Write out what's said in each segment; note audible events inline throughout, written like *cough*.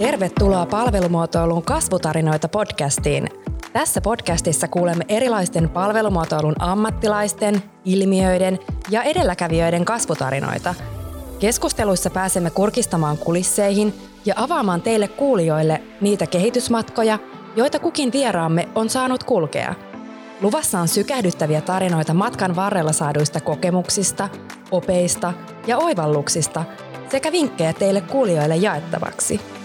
Tervetuloa palvelumuotoilun kasvutarinoita podcastiin. Tässä podcastissa kuulemme erilaisten palvelumuotoilun ammattilaisten, ilmiöiden ja edelläkävijöiden kasvutarinoita. Keskusteluissa pääsemme kurkistamaan kulisseihin ja avaamaan teille kuulijoille niitä kehitysmatkoja, joita kukin vieraamme on saanut kulkea. Luvassa on sykähdyttäviä tarinoita matkan varrella saaduista kokemuksista, opeista ja oivalluksista sekä vinkkejä teille kuulijoille jaettavaksi.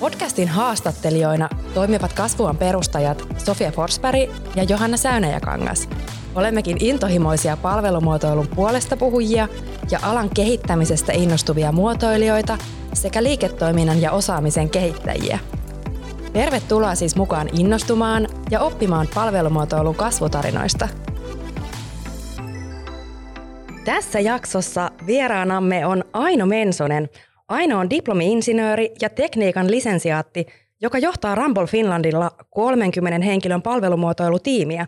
Podcastin haastattelijoina toimivat kasvuan perustajat Sofia Forsberg ja Johanna Säynäjäkangas. Olemmekin intohimoisia palvelumuotoilun puolesta puhujia ja alan kehittämisestä innostuvia muotoilijoita sekä liiketoiminnan ja osaamisen kehittäjiä. Tervetuloa siis mukaan innostumaan ja oppimaan palvelumuotoilun kasvutarinoista. Tässä jaksossa vieraanamme on Aino Mensonen. Aino on diplomi-insinööri ja tekniikan lisensiaatti, joka johtaa Rumble Finlandilla 30 henkilön palvelumuotoilutiimiä.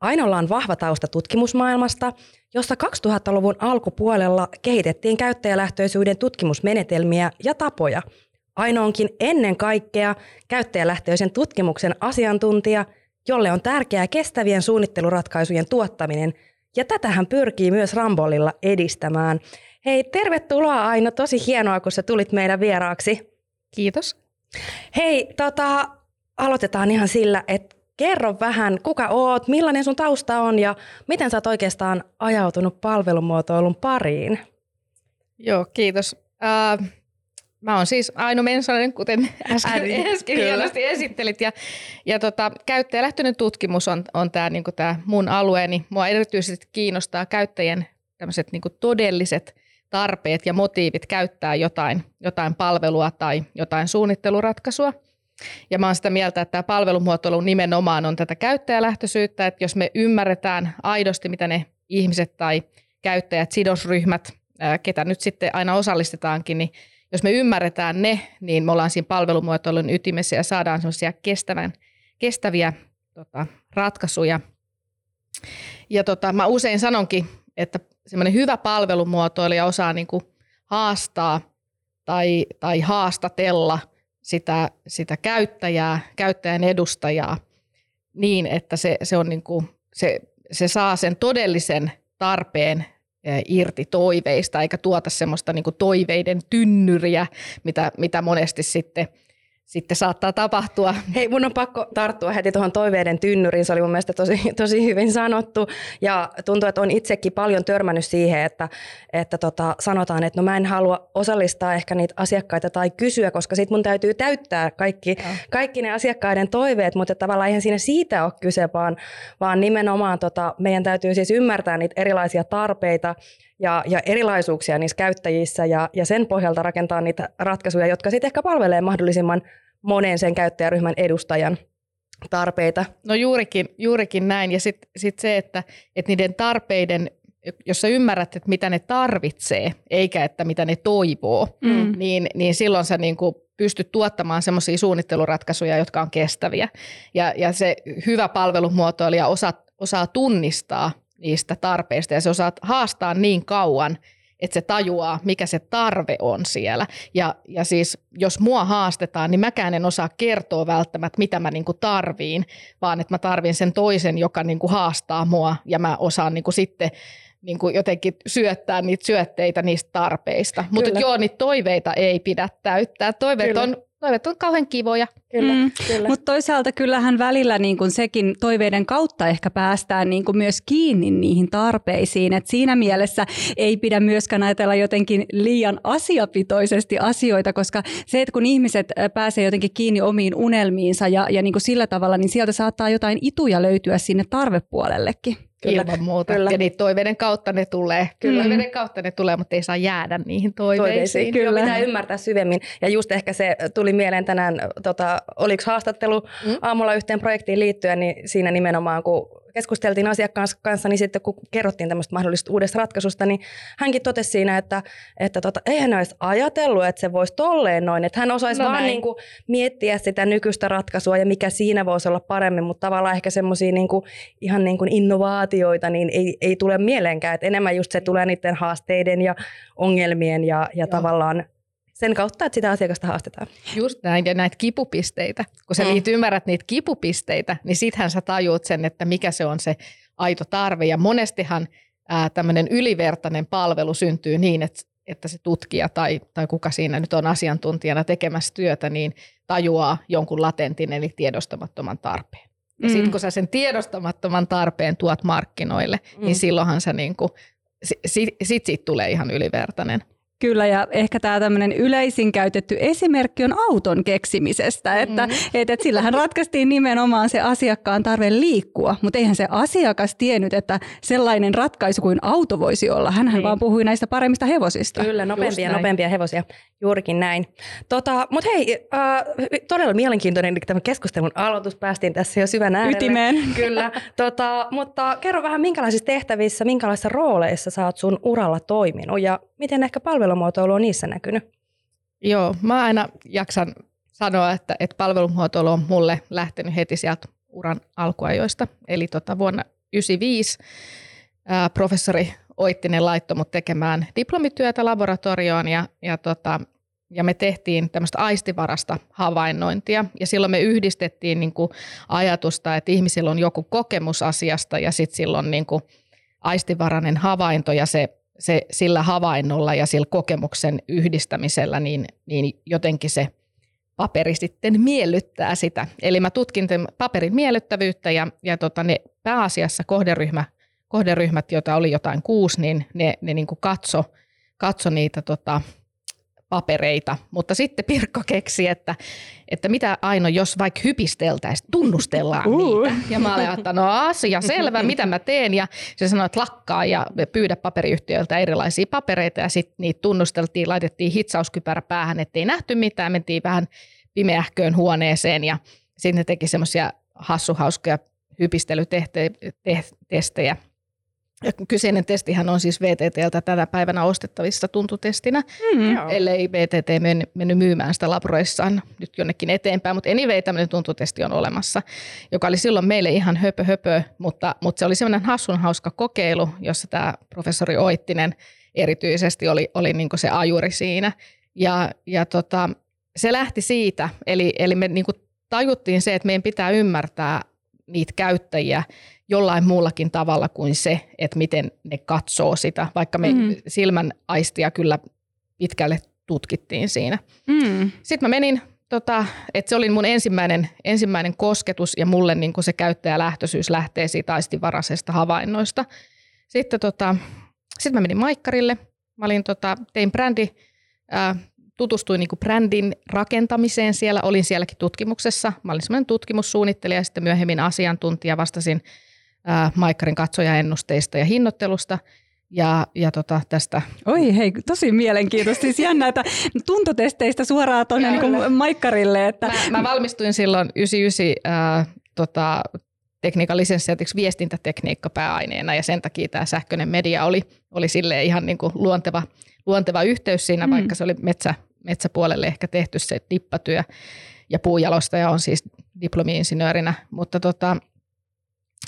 Ainolla on vahva tausta tutkimusmaailmasta, jossa 2000-luvun alkupuolella kehitettiin käyttäjälähtöisyyden tutkimusmenetelmiä ja tapoja – Aino onkin ennen kaikkea käyttäjälähtöisen tutkimuksen asiantuntija, jolle on tärkeää kestävien suunnitteluratkaisujen tuottaminen, ja tätä hän pyrkii myös Rambolilla edistämään. Hei, tervetuloa Aino, tosi hienoa, kun sä tulit meidän vieraaksi. Kiitos. Hei, tota, aloitetaan ihan sillä, että kerro vähän, kuka oot, millainen sun tausta on ja miten sä oot oikeastaan ajautunut palvelumuotoilun pariin? Joo, kiitos. Uh, Mä oon siis Aino Mensonen, kuten äsken, *laughs* äsken hienosti esittelit. Ja, ja tota, käyttäjälähtöinen tutkimus on, on tämä niinku mun alueeni. Mua erityisesti kiinnostaa käyttäjien niinku todelliset tarpeet ja motiivit käyttää jotain, jotain palvelua tai jotain suunnitteluratkaisua. Ja mä oon sitä mieltä, että tämä palvelumuotoilu nimenomaan on tätä käyttäjälähtöisyyttä, että jos me ymmärretään aidosti, mitä ne ihmiset tai käyttäjät, sidosryhmät, ketä nyt sitten aina osallistetaankin, niin jos me ymmärretään ne, niin me ollaan siinä palvelumuotoilun ytimessä ja saadaan sellaisia kestävän, kestäviä tota, ratkaisuja. Ja tota, mä usein sanonkin, että semmoinen hyvä palvelumuotoilija osaa niin kuin haastaa tai, tai haastatella sitä, sitä käyttäjää, käyttäjän edustajaa niin, että se, se, on niin kuin, se, se saa sen todellisen tarpeen irti toiveista, eikä tuota semmoista niin toiveiden tynnyriä, mitä, mitä monesti sitten sitten saattaa tapahtua. *laughs* Hei, mun on pakko tarttua heti tuohon toiveiden tynnyriin. Se oli mun mielestä tosi, *laughs* tosi hyvin sanottu. Ja tuntuu, että on itsekin paljon törmännyt siihen, että, että tota, sanotaan, että no mä en halua osallistaa ehkä niitä asiakkaita tai kysyä, koska sit mun täytyy täyttää kaikki, kaikki ne asiakkaiden toiveet, mutta tavallaan eihän siinä siitä ole kyse, vaan, vaan nimenomaan tota, meidän täytyy siis ymmärtää niitä erilaisia tarpeita ja, ja erilaisuuksia niissä käyttäjissä ja, ja sen pohjalta rakentaa niitä ratkaisuja, jotka sitten ehkä palvelee mahdollisimman monen sen käyttäjäryhmän edustajan tarpeita. No juurikin, juurikin näin. Ja sitten sit se, että, että niiden tarpeiden, jos sä ymmärrät, että mitä ne tarvitsee, eikä että mitä ne toivoo, mm. niin, niin silloin sä niin kuin pystyt tuottamaan semmoisia suunnitteluratkaisuja, jotka on kestäviä. Ja, ja se hyvä palvelumuotoilija osaa, osaa tunnistaa niistä tarpeista ja se osaa haastaa niin kauan, että se tajuaa, mikä se tarve on siellä. Ja, ja siis jos mua haastetaan, niin mäkään en osaa kertoa välttämättä, mitä mä niinku tarviin, vaan että mä tarvin sen toisen, joka niinku haastaa mua ja mä osaan niinku sitten niin kuin jotenkin syöttää niitä syötteitä niistä tarpeista. Mutta joo, niitä toiveita ei pidä täyttää. Toiveet Kyllä. on toiveet on kauhean kivoja. Kyllä, mm. kyllä. Mutta toisaalta kyllähän välillä niin kun sekin toiveiden kautta ehkä päästään niin kun myös kiinni niihin tarpeisiin. Et siinä mielessä ei pidä myöskään ajatella jotenkin liian asiapitoisesti asioita, koska se, että kun ihmiset pääsee jotenkin kiinni omiin unelmiinsa ja, ja niin sillä tavalla, niin sieltä saattaa jotain ituja löytyä sinne tarvepuolellekin. Kyllä, Ilman muuta. Kyllä. Ja niitä toiveiden kautta ne tulee. Kyllä. Toiveiden kautta ne tulee, mutta ei saa jäädä niihin toiveisiin. toiveisiin. Kyllä. Joo, pitää *laughs* ymmärtää syvemmin. Ja just ehkä se tuli mieleen tänään, tota, oliko haastattelu mm. aamulla yhteen projektiin liittyen, niin siinä nimenomaan kun keskusteltiin asiakkaan kanssa, niin sitten kun kerrottiin tämmöistä mahdollisesta uudesta ratkaisusta, niin hänkin totesi siinä, että, että tota, eihän olisi ajatellut, että se voisi tolleen noin, että hän osaisi no vaan niin kuin miettiä sitä nykyistä ratkaisua ja mikä siinä voisi olla paremmin, mutta tavallaan ehkä semmoisia niin kuin, ihan niin kuin innovaatioita niin ei, ei tule mieleenkään, että enemmän just se tulee niiden haasteiden ja ongelmien ja, ja tavallaan sen kautta, että sitä asiakasta haastetaan. Just näin, ja näitä kipupisteitä. Kun sä mm. niitä ymmärrät niitä kipupisteitä, niin sittenhän sä tajuut sen, että mikä se on se aito tarve. Ja monestihan tämmöinen ylivertainen palvelu syntyy niin, että, että se tutkija tai, tai kuka siinä nyt on asiantuntijana tekemässä työtä, niin tajuaa jonkun latentin eli tiedostamattoman tarpeen. Ja mm. sitten kun sä sen tiedostamattoman tarpeen tuot markkinoille, niin mm. niin silloinhan sä niinku, sit, sit, sit siitä tulee ihan ylivertainen. Kyllä, ja ehkä tämä tämmöinen yleisin käytetty esimerkki on auton keksimisestä, että mm. et, et sillähän ratkaistiin nimenomaan se asiakkaan tarve liikkua, mutta eihän se asiakas tiennyt, että sellainen ratkaisu kuin auto voisi olla. Hänhän niin. vaan puhui näistä paremmista hevosista. Kyllä, nopeampia ja nopeampia hevosia, juurikin näin. Tota, mutta hei, äh, todella mielenkiintoinen tämä keskustelun aloitus, päästiin tässä jo syvän äärelle. Ytimeen. *laughs* Kyllä, tota, mutta kerro vähän minkälaisissa tehtävissä, minkälaisissa rooleissa sä oot sun uralla toiminut ja miten ehkä palvelumuotoilu on niissä näkynyt? Joo, mä aina jaksan sanoa, että, että palvelumuotoilu on mulle lähtenyt heti sieltä uran alkuajoista. Eli tota, vuonna 1995 ää, professori Oittinen laittoi mut tekemään diplomityötä laboratorioon ja, ja, tota, ja me tehtiin tämmöistä aistivarasta havainnointia. Ja silloin me yhdistettiin niin kuin ajatusta, että ihmisillä on joku kokemus asiasta ja sitten silloin niin kuin aistivarainen havainto ja se se, sillä havainnolla ja sillä kokemuksen yhdistämisellä, niin, niin jotenkin se paperi sitten miellyttää sitä. Eli mä tutkin paperin miellyttävyyttä ja, ja tota, ne pääasiassa kohderyhmä, kohderyhmät, joita oli jotain kuusi, niin ne, ne niin katso, katso niitä tota, papereita, mutta sitten Pirkko keksi, että, että mitä Aino, jos vaikka hypisteltäisiin, tunnustellaan uh. niitä. Ja mä olin, että no asia selvä, mitä mä teen. Ja se sanoi, että lakkaa ja pyydä paperiyhtiöiltä erilaisia papereita ja sitten niitä tunnusteltiin, laitettiin hitsauskypärä päähän, ettei nähty mitään, mentiin vähän pimeähköön huoneeseen ja sitten ne teki semmoisia hassuhauskoja hypistelytestejä kyseinen testihän on siis VTTltä tänä päivänä ostettavissa tuntutestinä, mm. ellei VTT mennyt myymään sitä labroissaan nyt jonnekin eteenpäin, mutta anyway tämmöinen tuntutesti on olemassa, joka oli silloin meille ihan höpö höpö, mutta, mutta se oli semmoinen hassun hauska kokeilu, jossa tämä professori Oittinen erityisesti oli, oli niin se ajuri siinä. Ja, ja tota, se lähti siitä, eli, eli me niin tajuttiin se, että meidän pitää ymmärtää niitä käyttäjiä jollain muullakin tavalla kuin se, että miten ne katsoo sitä, vaikka me mm. silmän aistia kyllä pitkälle tutkittiin siinä. Mm. Sitten mä menin, tota, että se oli mun ensimmäinen, ensimmäinen kosketus ja mulle niin se käyttäjälähtöisyys lähtee siitä aistivaraisesta havainnoista. Sitten tota, sit mä menin Maikkarille, mä olin, tota, tein brändi, ää, tutustuin niin brändin rakentamiseen siellä, olin sielläkin tutkimuksessa. Mä olin semmoinen tutkimussuunnittelija ja sitten myöhemmin asiantuntija, vastasin ää, Maikkarin katsojaennusteista ja hinnoittelusta. Ja, ja tota, tästä. Oi hei, tosi mielenkiintoista. Siis jännä, että tuntotesteistä suoraan tuonne niin Maikkarille. Että... Mä, mä valmistuin silloin 99 ää, tota, tekniikan lisenssiatiksi viestintätekniikka pääaineena ja sen takia tämä sähköinen media oli, oli sille ihan niin kuin luonteva, luonteva yhteys siinä, mm. vaikka se oli metsä, metsäpuolelle ehkä tehty se dippatyö ja puujalostaja on siis diplomi-insinöörinä, mutta tota,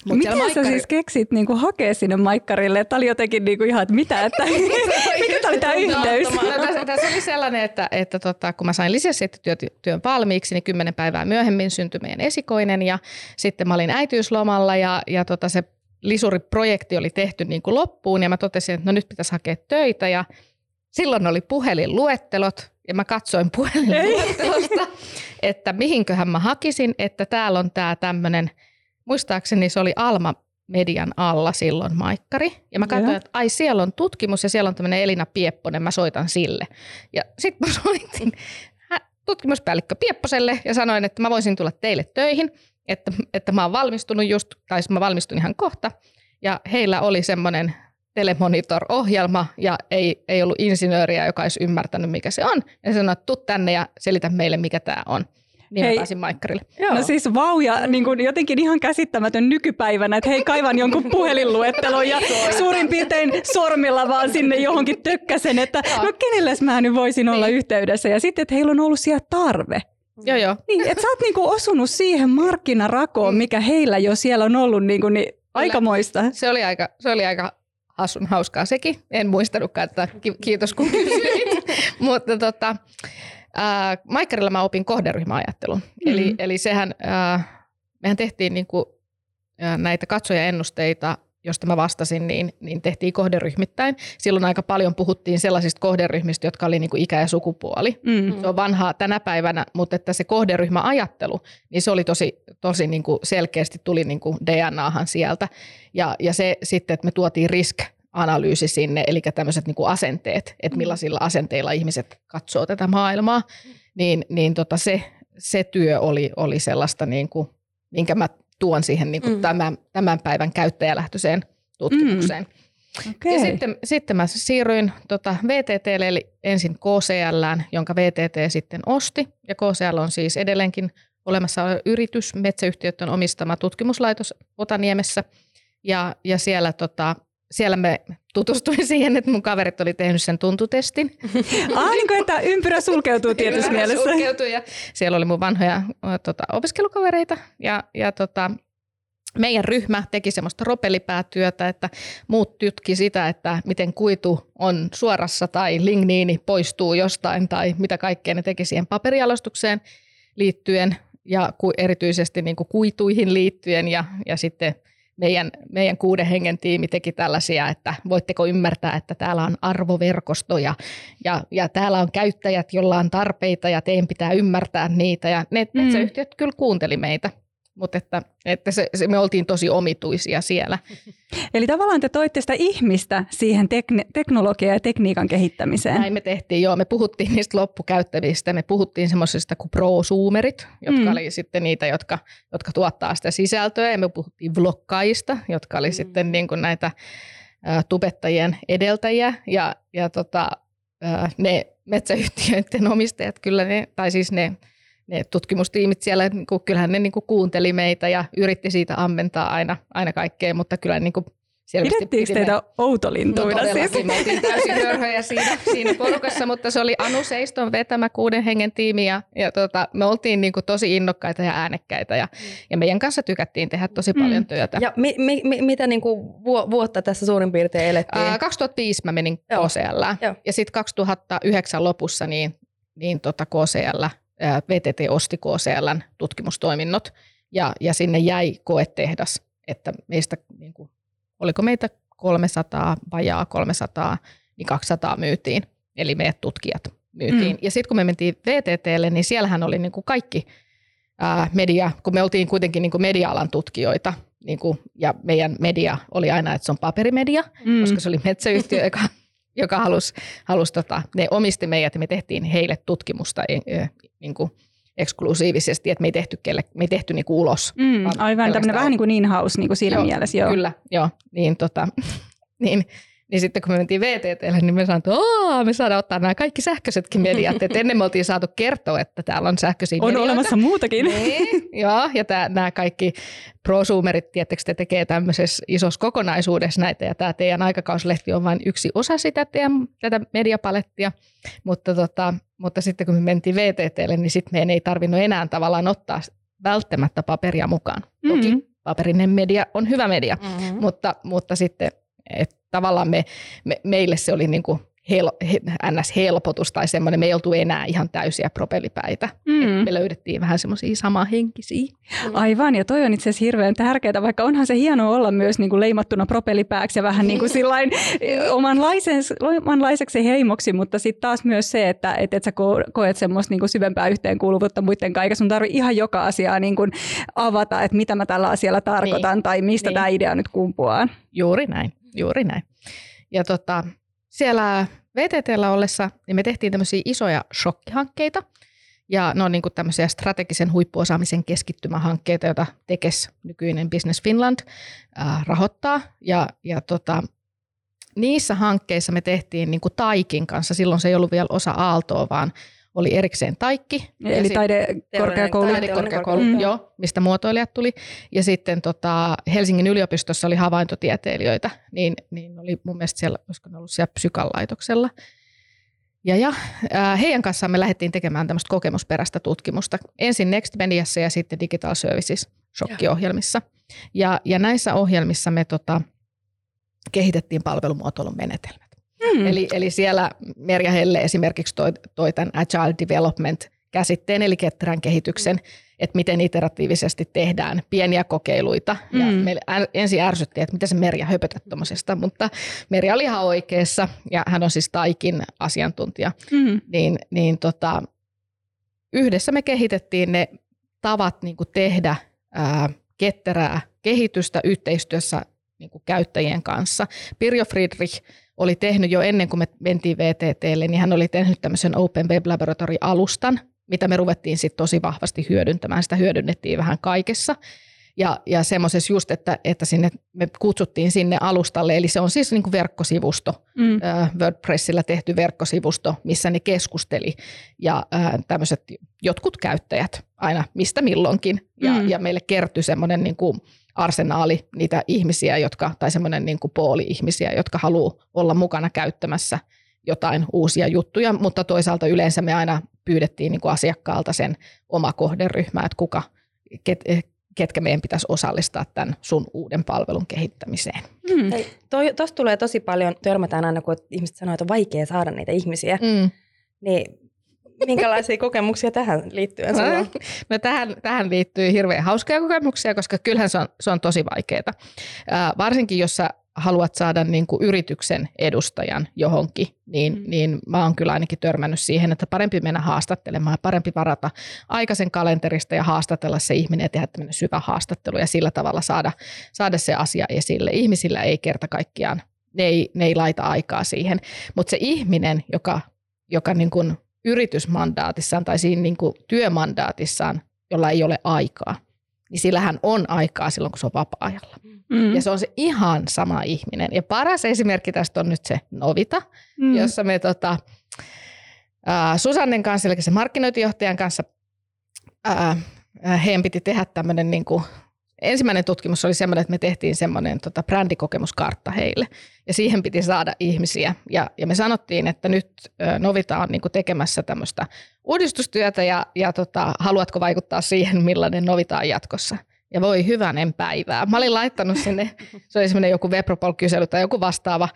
Mut Miten maikkari... sä siis keksit niinku hakea sinne maikkarille? Tämä oli jotenkin niinku ihan, että mitä, että *laughs* mikä tämä oli tämä yhteys? No, tässä, tässä oli sellainen, että, että tota, kun mä sain lisenssiettityön valmiiksi, niin kymmenen päivää myöhemmin syntyi meidän esikoinen ja sitten mä olin äitiyslomalla ja, ja tota, se lisuriprojekti oli tehty niin kuin loppuun ja mä totesin, että no nyt pitäisi hakea töitä ja silloin oli puhelinluettelot ja mä katsoin *laughs* puhelinluettelosta, että mihinköhän mä hakisin, että täällä on tämä tämmöinen – muistaakseni se oli Alma median alla silloin maikkari. Ja mä katsoin, että ai siellä on tutkimus ja siellä on tämmöinen Elina Piepponen, mä soitan sille. Ja sitten mä *laughs* soitin tutkimuspäällikkö Piepposelle ja sanoin, että mä voisin tulla teille töihin, että, että mä oon valmistunut just, tai mä valmistun ihan kohta. Ja heillä oli semmoinen Telemonitor-ohjelma ja ei, ei ollut insinööriä, joka olisi ymmärtänyt, mikä se on. Ja sanoi, että tuu tänne ja selitä meille, mikä tämä on niin hei, mä pääsin Maikkarille. Joo. No siis vau, ja niin kuin jotenkin ihan käsittämätön nykypäivänä, että hei kaivan jonkun *laughs* puhelinluettelon ja suurin piirtein sormilla vaan sinne johonkin tökkäsen, että no kenelle mä nyt voisin olla niin. yhteydessä. Ja sitten, että heillä on ollut siellä tarve. Joo, joo. Niin, että sä oot niinku osunut siihen markkinarakoon, mikä heillä jo siellä on ollut niinku, niin aikamoista. Se oli aika, se oli aika hassun hauskaa sekin. En muistanutkaan, että kiitos kun kysyit. *laughs* Mutta tota, äh, Maikkarilla mä opin kohderyhmäajattelun. Mm-hmm. Eli, eli sehän, äh, mehän tehtiin niinku, äh, näitä katsojaennusteita josta mä vastasin, niin, niin tehtiin kohderyhmittäin. Silloin aika paljon puhuttiin sellaisista kohderyhmistä, jotka oli niin kuin ikä ja sukupuoli. Mm. Se on vanhaa tänä päivänä, mutta että se kohderyhmäajattelu, niin se oli tosi, tosi niin kuin selkeästi tuli niin kuin DNAhan sieltä. Ja, ja se sitten, että me tuotiin risk analyysi sinne, eli tämmöiset niin kuin asenteet, että millaisilla asenteilla ihmiset katsoo tätä maailmaa, niin, niin tota se, se työ oli, oli sellaista, niin kuin, minkä mä tuon siihen niin kuin mm. tämän, tämän päivän käyttäjälähtöiseen tutkimukseen. Mm. Okay. Ja sitten, sitten mä siirryin tota VTTlle, eli ensin KCL, jonka VTT sitten osti. Ja KCL on siis edelleenkin olemassa yritys, metsäyhtiöiden omistama tutkimuslaitos Otaniemessä. Ja, ja siellä, tota, siellä me tutustuin *laughs* siihen, että mun kaverit oli tehnyt sen tuntutestin. *laughs* Ah, niin kuin, että ympyrä sulkeutuu tietysti *laughs* ympyrä mielessä. sulkeutuu ja siellä oli mun vanhoja tota, opiskelukavereita ja, ja tota, meidän ryhmä teki semmoista ropelipäätyötä, että muut tytki sitä, että miten kuitu on suorassa tai ligniini poistuu jostain tai mitä kaikkea ne teki siihen paperialostukseen liittyen ja erityisesti niin kuin kuituihin liittyen ja, ja sitten – meidän, meidän kuuden hengen tiimi teki tällaisia, että voitteko ymmärtää, että täällä on arvoverkostoja ja, ja täällä on käyttäjät, joilla on tarpeita ja teidän pitää ymmärtää niitä. Ja ne mm. metsäyhtiöt kyllä kuunteli meitä. Mutta että, että se, se, me oltiin tosi omituisia siellä. *laughs* Eli tavallaan te toitte sitä ihmistä siihen tekn- teknologian ja tekniikan kehittämiseen. Näin me tehtiin, joo. Me puhuttiin niistä loppukäyttävistä. Me puhuttiin semmoisista kuin prosuumerit, jotka mm. oli sitten niitä, jotka, jotka tuottaa sitä sisältöä. Ja me puhuttiin vlogkaista, jotka oli mm. sitten niin kuin näitä ä, tubettajien edeltäjiä. Ja, ja tota, ä, ne metsäyhtiöiden omistajat kyllä, ne, tai siis ne ne tutkimustiimit siellä, niin kuin, kyllähän ne niin kuin kuunteli meitä ja yritti siitä ammentaa aina, aina kaikkea, mutta kyllä niin kuin selvästi Pidettiinkö teitä outolintuina? No siis? me oltiin täysin hörhöjä siinä, siinä porukassa, mutta se oli Anu Seiston vetämä kuuden hengen tiimi ja, ja tota, me oltiin niin kuin tosi innokkaita ja äänekkäitä ja, ja meidän kanssa tykättiin tehdä tosi mm. paljon työtä. Ja mi, mi, mi, mitä niin kuin vuotta tässä suurin piirtein elettiin? Ää, 2005 mä menin KCL ja sitten 2009 lopussa niin, niin tota KCL VTT osti KCLn tutkimustoiminnot ja, ja sinne jäi koetehdas, että meistä, niin kuin, oliko meitä 300, vajaa 300, niin 200 myytiin, eli meidät tutkijat myytiin. Mm. Ja sitten kun me mentiin VTTlle, niin siellähän oli niin kuin kaikki ää, media, kun me oltiin kuitenkin niin kuin media-alan tutkijoita, niin kuin, ja meidän media oli aina, että se on paperimedia, mm. koska se oli metsäyhtiö, *laughs* joka joka halusi, halusi tota, ne omisti meidät ja me tehtiin heille tutkimusta e, e, niin kuin eksklusiivisesti, että me ei tehty, kelle, me ei tehty niin kuin ulos. Mm, aivan, tämmöinen vähän niin kuin in-house niin kuin siinä joo, mielessä. Joo. Kyllä, joo. Niin, tota, *laughs* niin niin sitten kun me mentiin VTTlle, niin me sanoin, että me saadaan ottaa nämä kaikki sähköisetkin mediat. Et ennen me oltiin saatu kertoa, että täällä on sähköisiä On medioita. olemassa muutakin. Niin, joo, ja tää, nämä kaikki prosumerit, tietysti te tekee tämmöisessä isossa kokonaisuudessa näitä, ja tämä teidän aikakauslehti on vain yksi osa sitä teidän, tätä mediapalettia. Mutta, tota, mutta sitten kun me mentiin VTTlle, niin sitten meidän ei tarvinnut enää tavallaan ottaa välttämättä paperia mukaan. Mm-hmm. Toki paperinen media on hyvä media, mm-hmm. mutta, mutta sitten et tavallaan me, me, meille se oli niin kuin hel, ns-helpotus tai semmoinen, me ei oltu enää ihan täysiä propellipäitä. Mm. me löydettiin vähän semmoisia samanhenkisiä. Aivan, ja toi on itse asiassa hirveän tärkeää, vaikka onhan se hienoa olla myös niin kuin leimattuna propellipääksi ja vähän niin kuin *laughs* sillain omanlaiseksi heimoksi, mutta sitten taas myös se, että et, et sä koet semmoista niin kuin syvempää yhteenkuuluvuutta muiden kanssa, eikä sun tarvitse ihan joka asiaa niin kuin avata, että mitä mä tällä asialla tarkoitan niin. tai mistä niin. tämä idea nyt kumpuaa. Juuri näin, juuri näin. Ja tota, siellä VTTllä ollessa niin me tehtiin tämmöisiä isoja shokkihankkeita. Ja ne on niin kuin tämmöisiä strategisen huippuosaamisen keskittymähankkeita, joita Tekes, nykyinen Business Finland, ää, rahoittaa. Ja, ja tota, niissä hankkeissa me tehtiin niin kuin Taikin kanssa, silloin se ei ollut vielä osa Aaltoa, vaan oli erikseen Taikki. Eli taidekorkeakoulu. Taidekorkeakoulu, mm. joo, mistä muotoilijat tuli. Ja sitten tota, Helsingin yliopistossa oli havaintotieteilijöitä, niin, niin oli mun mielestä siellä, olisiko ne ollut siellä psykallaitoksella. Ja, ja äh, heidän kanssaan me lähdettiin tekemään tämmöistä kokemusperäistä tutkimusta. Ensin Next Mediassa ja sitten Digital Services shokkiohjelmissa. Ja, ja näissä ohjelmissa me tota, kehitettiin palvelumuotoilun menetelmät. Mm. Eli, eli siellä Merja Helle esimerkiksi toi, toi tämän Agile Development käsitteen, eli ketterän kehityksen, että miten iteratiivisesti tehdään pieniä kokeiluita. Mm. Ja meille ensin ärsytti, että mitä se Merja höpötät tuommoisesta, mutta Merja oli ihan oikeassa, ja hän on siis Taikin asiantuntija. Mm. Niin, niin tota, yhdessä me kehitettiin ne tavat niin kuin tehdä ää, ketterää kehitystä yhteistyössä niin kuin käyttäjien kanssa. Pirjo Friedrich oli tehnyt jo ennen kuin me mentiin VTTlle, niin hän oli tehnyt tämmöisen Open Web Laboratory-alustan, mitä me ruvettiin sitten tosi vahvasti hyödyntämään. Sitä hyödynnettiin vähän kaikessa. Ja, ja semmoisessa just, että, että sinne, me kutsuttiin sinne alustalle, eli se on siis niin kuin verkkosivusto, mm. WordPressillä tehty verkkosivusto, missä ne keskusteli ja tämmöiset jotkut käyttäjät aina mistä milloinkin. Ja, mm. ja meille kertyi semmoinen niin kuin arsenaali niitä ihmisiä, jotka, tai semmoinen niin kuin pooli ihmisiä, jotka haluaa olla mukana käyttämässä jotain uusia juttuja, mutta toisaalta yleensä me aina pyydettiin niin kuin asiakkaalta sen oma kohderyhmä, että kuka, ket, ketkä meidän pitäisi osallistaa tämän sun uuden palvelun kehittämiseen. Mm. Tuosta tulee tosi paljon, törmätään aina, kun ihmiset sanoo, että on vaikea saada niitä ihmisiä. Mm. Niin minkälaisia *laughs* kokemuksia tähän liittyen no, no tähän, tähän liittyy hirveän hauskoja kokemuksia, koska kyllähän se on, se on tosi vaikeaa. Äh, varsinkin jos sä haluat saada niin kuin yrityksen edustajan johonkin, niin, mm. niin mä oon kyllä ainakin törmännyt siihen, että parempi mennä haastattelemaan, parempi varata aikaisen kalenterista ja haastatella se ihminen ja tehdä tämmöinen syvä haastattelu ja sillä tavalla saada, saada se asia esille. Ihmisillä ei kerta kaikkiaan, ne ei, ne ei laita aikaa siihen, mutta se ihminen, joka, joka niin kuin yritysmandaatissaan tai siinä niin kuin työmandaatissaan, jolla ei ole aikaa, niin sillähän on aikaa silloin, kun se on vapaa-ajalla. Mm. Ja se on se ihan sama ihminen. Ja paras esimerkki tästä on nyt se Novita, mm. jossa me tota, äh, Susannen kanssa, eli se markkinointijohtajan kanssa, äh, heidän piti tehdä tämmöinen niin kuin ensimmäinen tutkimus oli semmoinen, että me tehtiin semmoinen tota, brändikokemuskartta heille. Ja siihen piti saada ihmisiä. Ja, ja me sanottiin, että nyt Novita on niin tekemässä tämmöistä uudistustyötä ja, ja tota, haluatko vaikuttaa siihen, millainen Novita on jatkossa. Ja voi hyvänen päivää. Mä olin laittanut sinne, se oli semmoinen joku Webropol-kysely tai joku vastaava,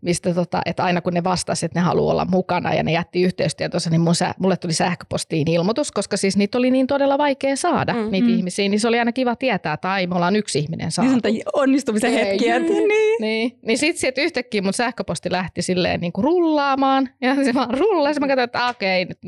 mistä tota, että aina kun ne vastasivat, että ne haluaa olla mukana ja ne jätti yhteystietonsa, niin mun sä, mulle tuli sähköpostiin ilmoitus, koska siis niitä oli niin todella vaikea saada, mm-hmm. niitä ihmisiä, niin se oli aina kiva tietää, tai me ollaan yksi ihminen saatu. Niin onnistumisen hetkiä. Niin. niin. Niin sitten sieltä yhtäkkiä mun sähköposti lähti silleen niin kuin rullaamaan, ja se vaan rullasi, mä katsoin, että okei, nyt,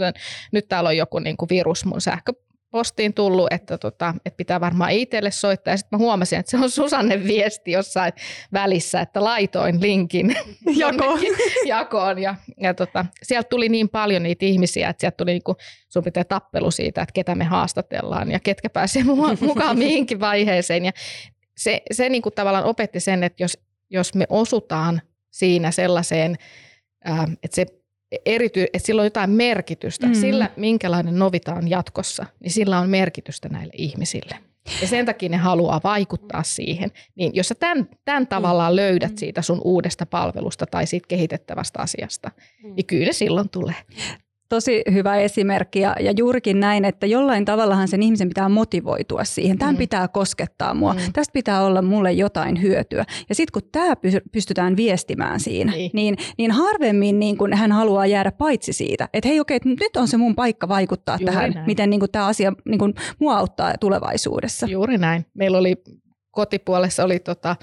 nyt täällä on joku niin kuin virus mun sähkö postiin tullut, että, tota, että pitää varmaan itselle soittaa. Ja sitten mä huomasin, että se on Susanne viesti jossain välissä, että laitoin linkin *laughs* jakoon. jakoon. Ja, ja tota, sieltä tuli niin paljon niitä ihmisiä, että sieltä tuli niinku, sun pitää tappelu siitä, että ketä me haastatellaan ja ketkä pääsee *laughs* mukaan mihinkin vaiheeseen. Ja se, se niinku tavallaan opetti sen, että jos, jos me osutaan siinä sellaiseen, että se erity, että sillä on jotain merkitystä. Mm. Sillä, minkälainen Novita on jatkossa, niin sillä on merkitystä näille ihmisille. Ja sen takia ne haluaa vaikuttaa siihen. Niin jos sä tämän, tämän tavallaan mm. löydät mm. siitä sun uudesta palvelusta tai siitä kehitettävästä asiasta, mm. niin kyllä ne silloin tulee tosi hyvä esimerkki ja, ja juurikin näin, että jollain tavallahan sen ihmisen pitää motivoitua siihen. Tämän mm. pitää koskettaa mua. Mm. Tästä pitää olla mulle jotain hyötyä. Ja sitten kun tämä pystytään viestimään siinä, niin, niin, niin harvemmin niin kun hän haluaa jäädä paitsi siitä, että hei okei, nyt on se mun paikka vaikuttaa Juuri tähän, näin. miten niin tämä asia niin kun, mua auttaa tulevaisuudessa. Juuri näin. Meillä oli kotipuolessa oli tota,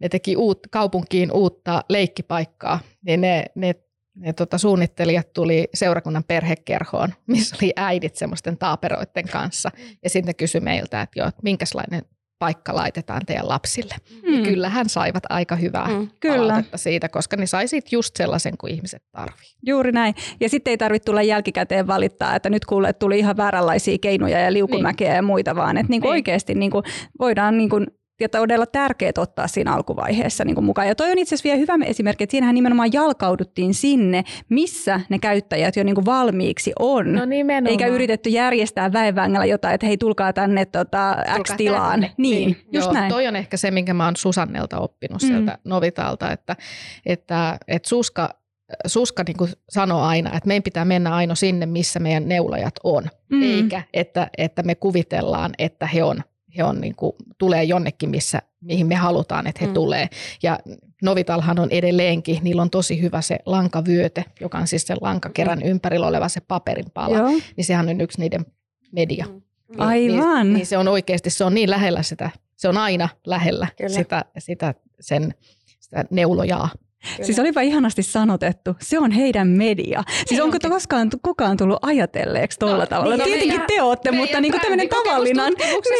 ne teki uut, kaupunkiin uutta leikkipaikkaa, niin ne, ne ne tota, suunnittelijat tuli seurakunnan perhekerhoon, missä oli äidit semmoisten taaperoiden kanssa. Ja sitten kysyi meiltä, että, joo, että minkälainen paikka laitetaan teidän lapsille. Mm. Ja kyllähän saivat aika hyvää mm, kyllä. siitä, koska ne sai siitä just sellaisen kuin ihmiset tarvii. Juuri näin. Ja sitten ei tarvitse tulla jälkikäteen valittaa, että nyt kuule, tuli ihan vääränlaisia keinoja ja liukumäkeä niin. ja muita, vaan että niinku niin. oikeasti niinku voidaan niinku ja todella tärkeää ottaa siinä alkuvaiheessa niin kuin mukaan. Ja toi on itse asiassa vielä hyvä esimerkki, että siinähän nimenomaan jalkauduttiin sinne, missä ne käyttäjät jo niin kuin valmiiksi on. No nimenomaan. Eikä yritetty järjestää väenvängällä jotain, että hei tulkaa tänne tota, X-tilaan. Niin, niin, just Joo, näin. Toi on ehkä se, minkä mä oon Susannelta oppinut mm. sieltä Novitalta, että, että, että Suska Suska niin kuin sanoo aina, että meidän pitää mennä aina sinne, missä meidän neulajat on, mm. eikä että, että me kuvitellaan, että he on he on niin kuin, tulee jonnekin, missä, mihin me halutaan, että he mm. tulee. Ja Novitalhan on edelleenkin, niillä on tosi hyvä se lankavyöte, joka on siis se lankakerän mm. ympärillä oleva se paperin pala. Joo. Niin sehän on yksi niiden media. Mm. Niin, Aivan. Niin, niin se on oikeasti, se on niin lähellä sitä, se on aina lähellä sitä, sitä sen sitä neulojaa. Kyllä. Siis olipa ihanasti sanotettu. Se on heidän media. Siis Ei onko koskaan kukaan tullut ajatelleeksi tuolla no, tavalla? Niin, Tietenkin meidän, te olette, mutta niin tämmöinen tavallinen.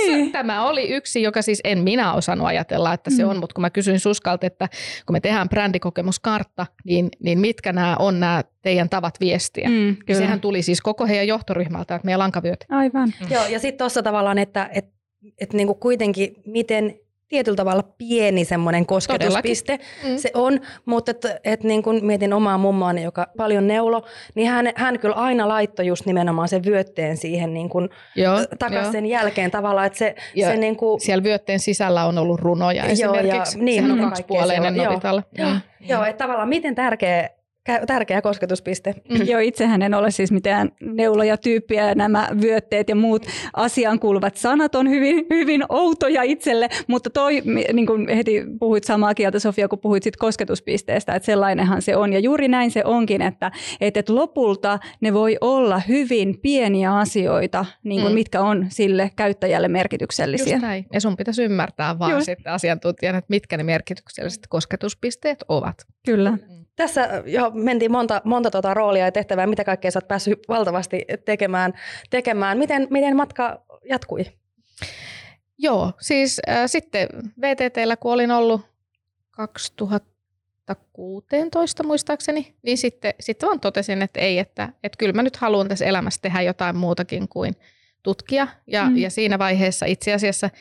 Niin. Tämä oli yksi, joka siis en minä osannut ajatella, että se mm. on, mutta kun mä kysyin Suskalta, että kun me tehdään brändikokemuskartta, niin, niin mitkä nämä on nämä teidän tavat viestiä. Mm, kyllä. Sehän tuli siis koko heidän johtoryhmältä, että meidän lankavyöt. Aivan. Mm. Joo, ja sitten tuossa tavallaan, että, että, että niinku kuitenkin miten tietyllä tavalla pieni semmoinen kosketuspiste mm. se on, mutta et, et niin kun mietin omaa mummoani, joka paljon neulo, niin hän, hän kyllä aina laittoi just nimenomaan sen vyötteen siihen niin kun takaisin sen jälkeen tavallaan, että se, se niin kun... Siellä vyötteen sisällä on ollut runoja esimerkiksi, ja, niin, Sehän on kaksipuoleinen novitalla. Joo, joo. joo että tavallaan miten tärkeä tärkeä kosketuspiste. Mm. Joo, itsehän en ole siis mitään neuloja-tyyppiä ja nämä vyötteet ja muut asiaan kuuluvat sanat on hyvin, hyvin outoja itselle, mutta toi, niin kuin heti puhuit samaa kieltä Sofia, kun puhuit sit kosketuspisteestä, että sellainenhan se on. Ja juuri näin se onkin, että, että lopulta ne voi olla hyvin pieniä asioita, niin kuin mm. mitkä on sille käyttäjälle merkityksellisiä. Just näin. Ja sun pitäisi ymmärtää vaan Just. sitten asiantuntijana, että mitkä ne merkitykselliset kosketuspisteet ovat. Kyllä. Mm. Tässä jo mentiin monta, monta tuota roolia ja tehtävää, mitä kaikkea sä oot päässyt valtavasti tekemään. tekemään. Miten, miten matka jatkui? Joo, siis äh, sitten VTTllä kun olin ollut 2016 muistaakseni, niin sitten, sitten vaan totesin, että ei, että, että kyllä mä nyt haluan tässä elämässä tehdä jotain muutakin kuin tutkia. Ja, mm. ja siinä vaiheessa itse asiassa –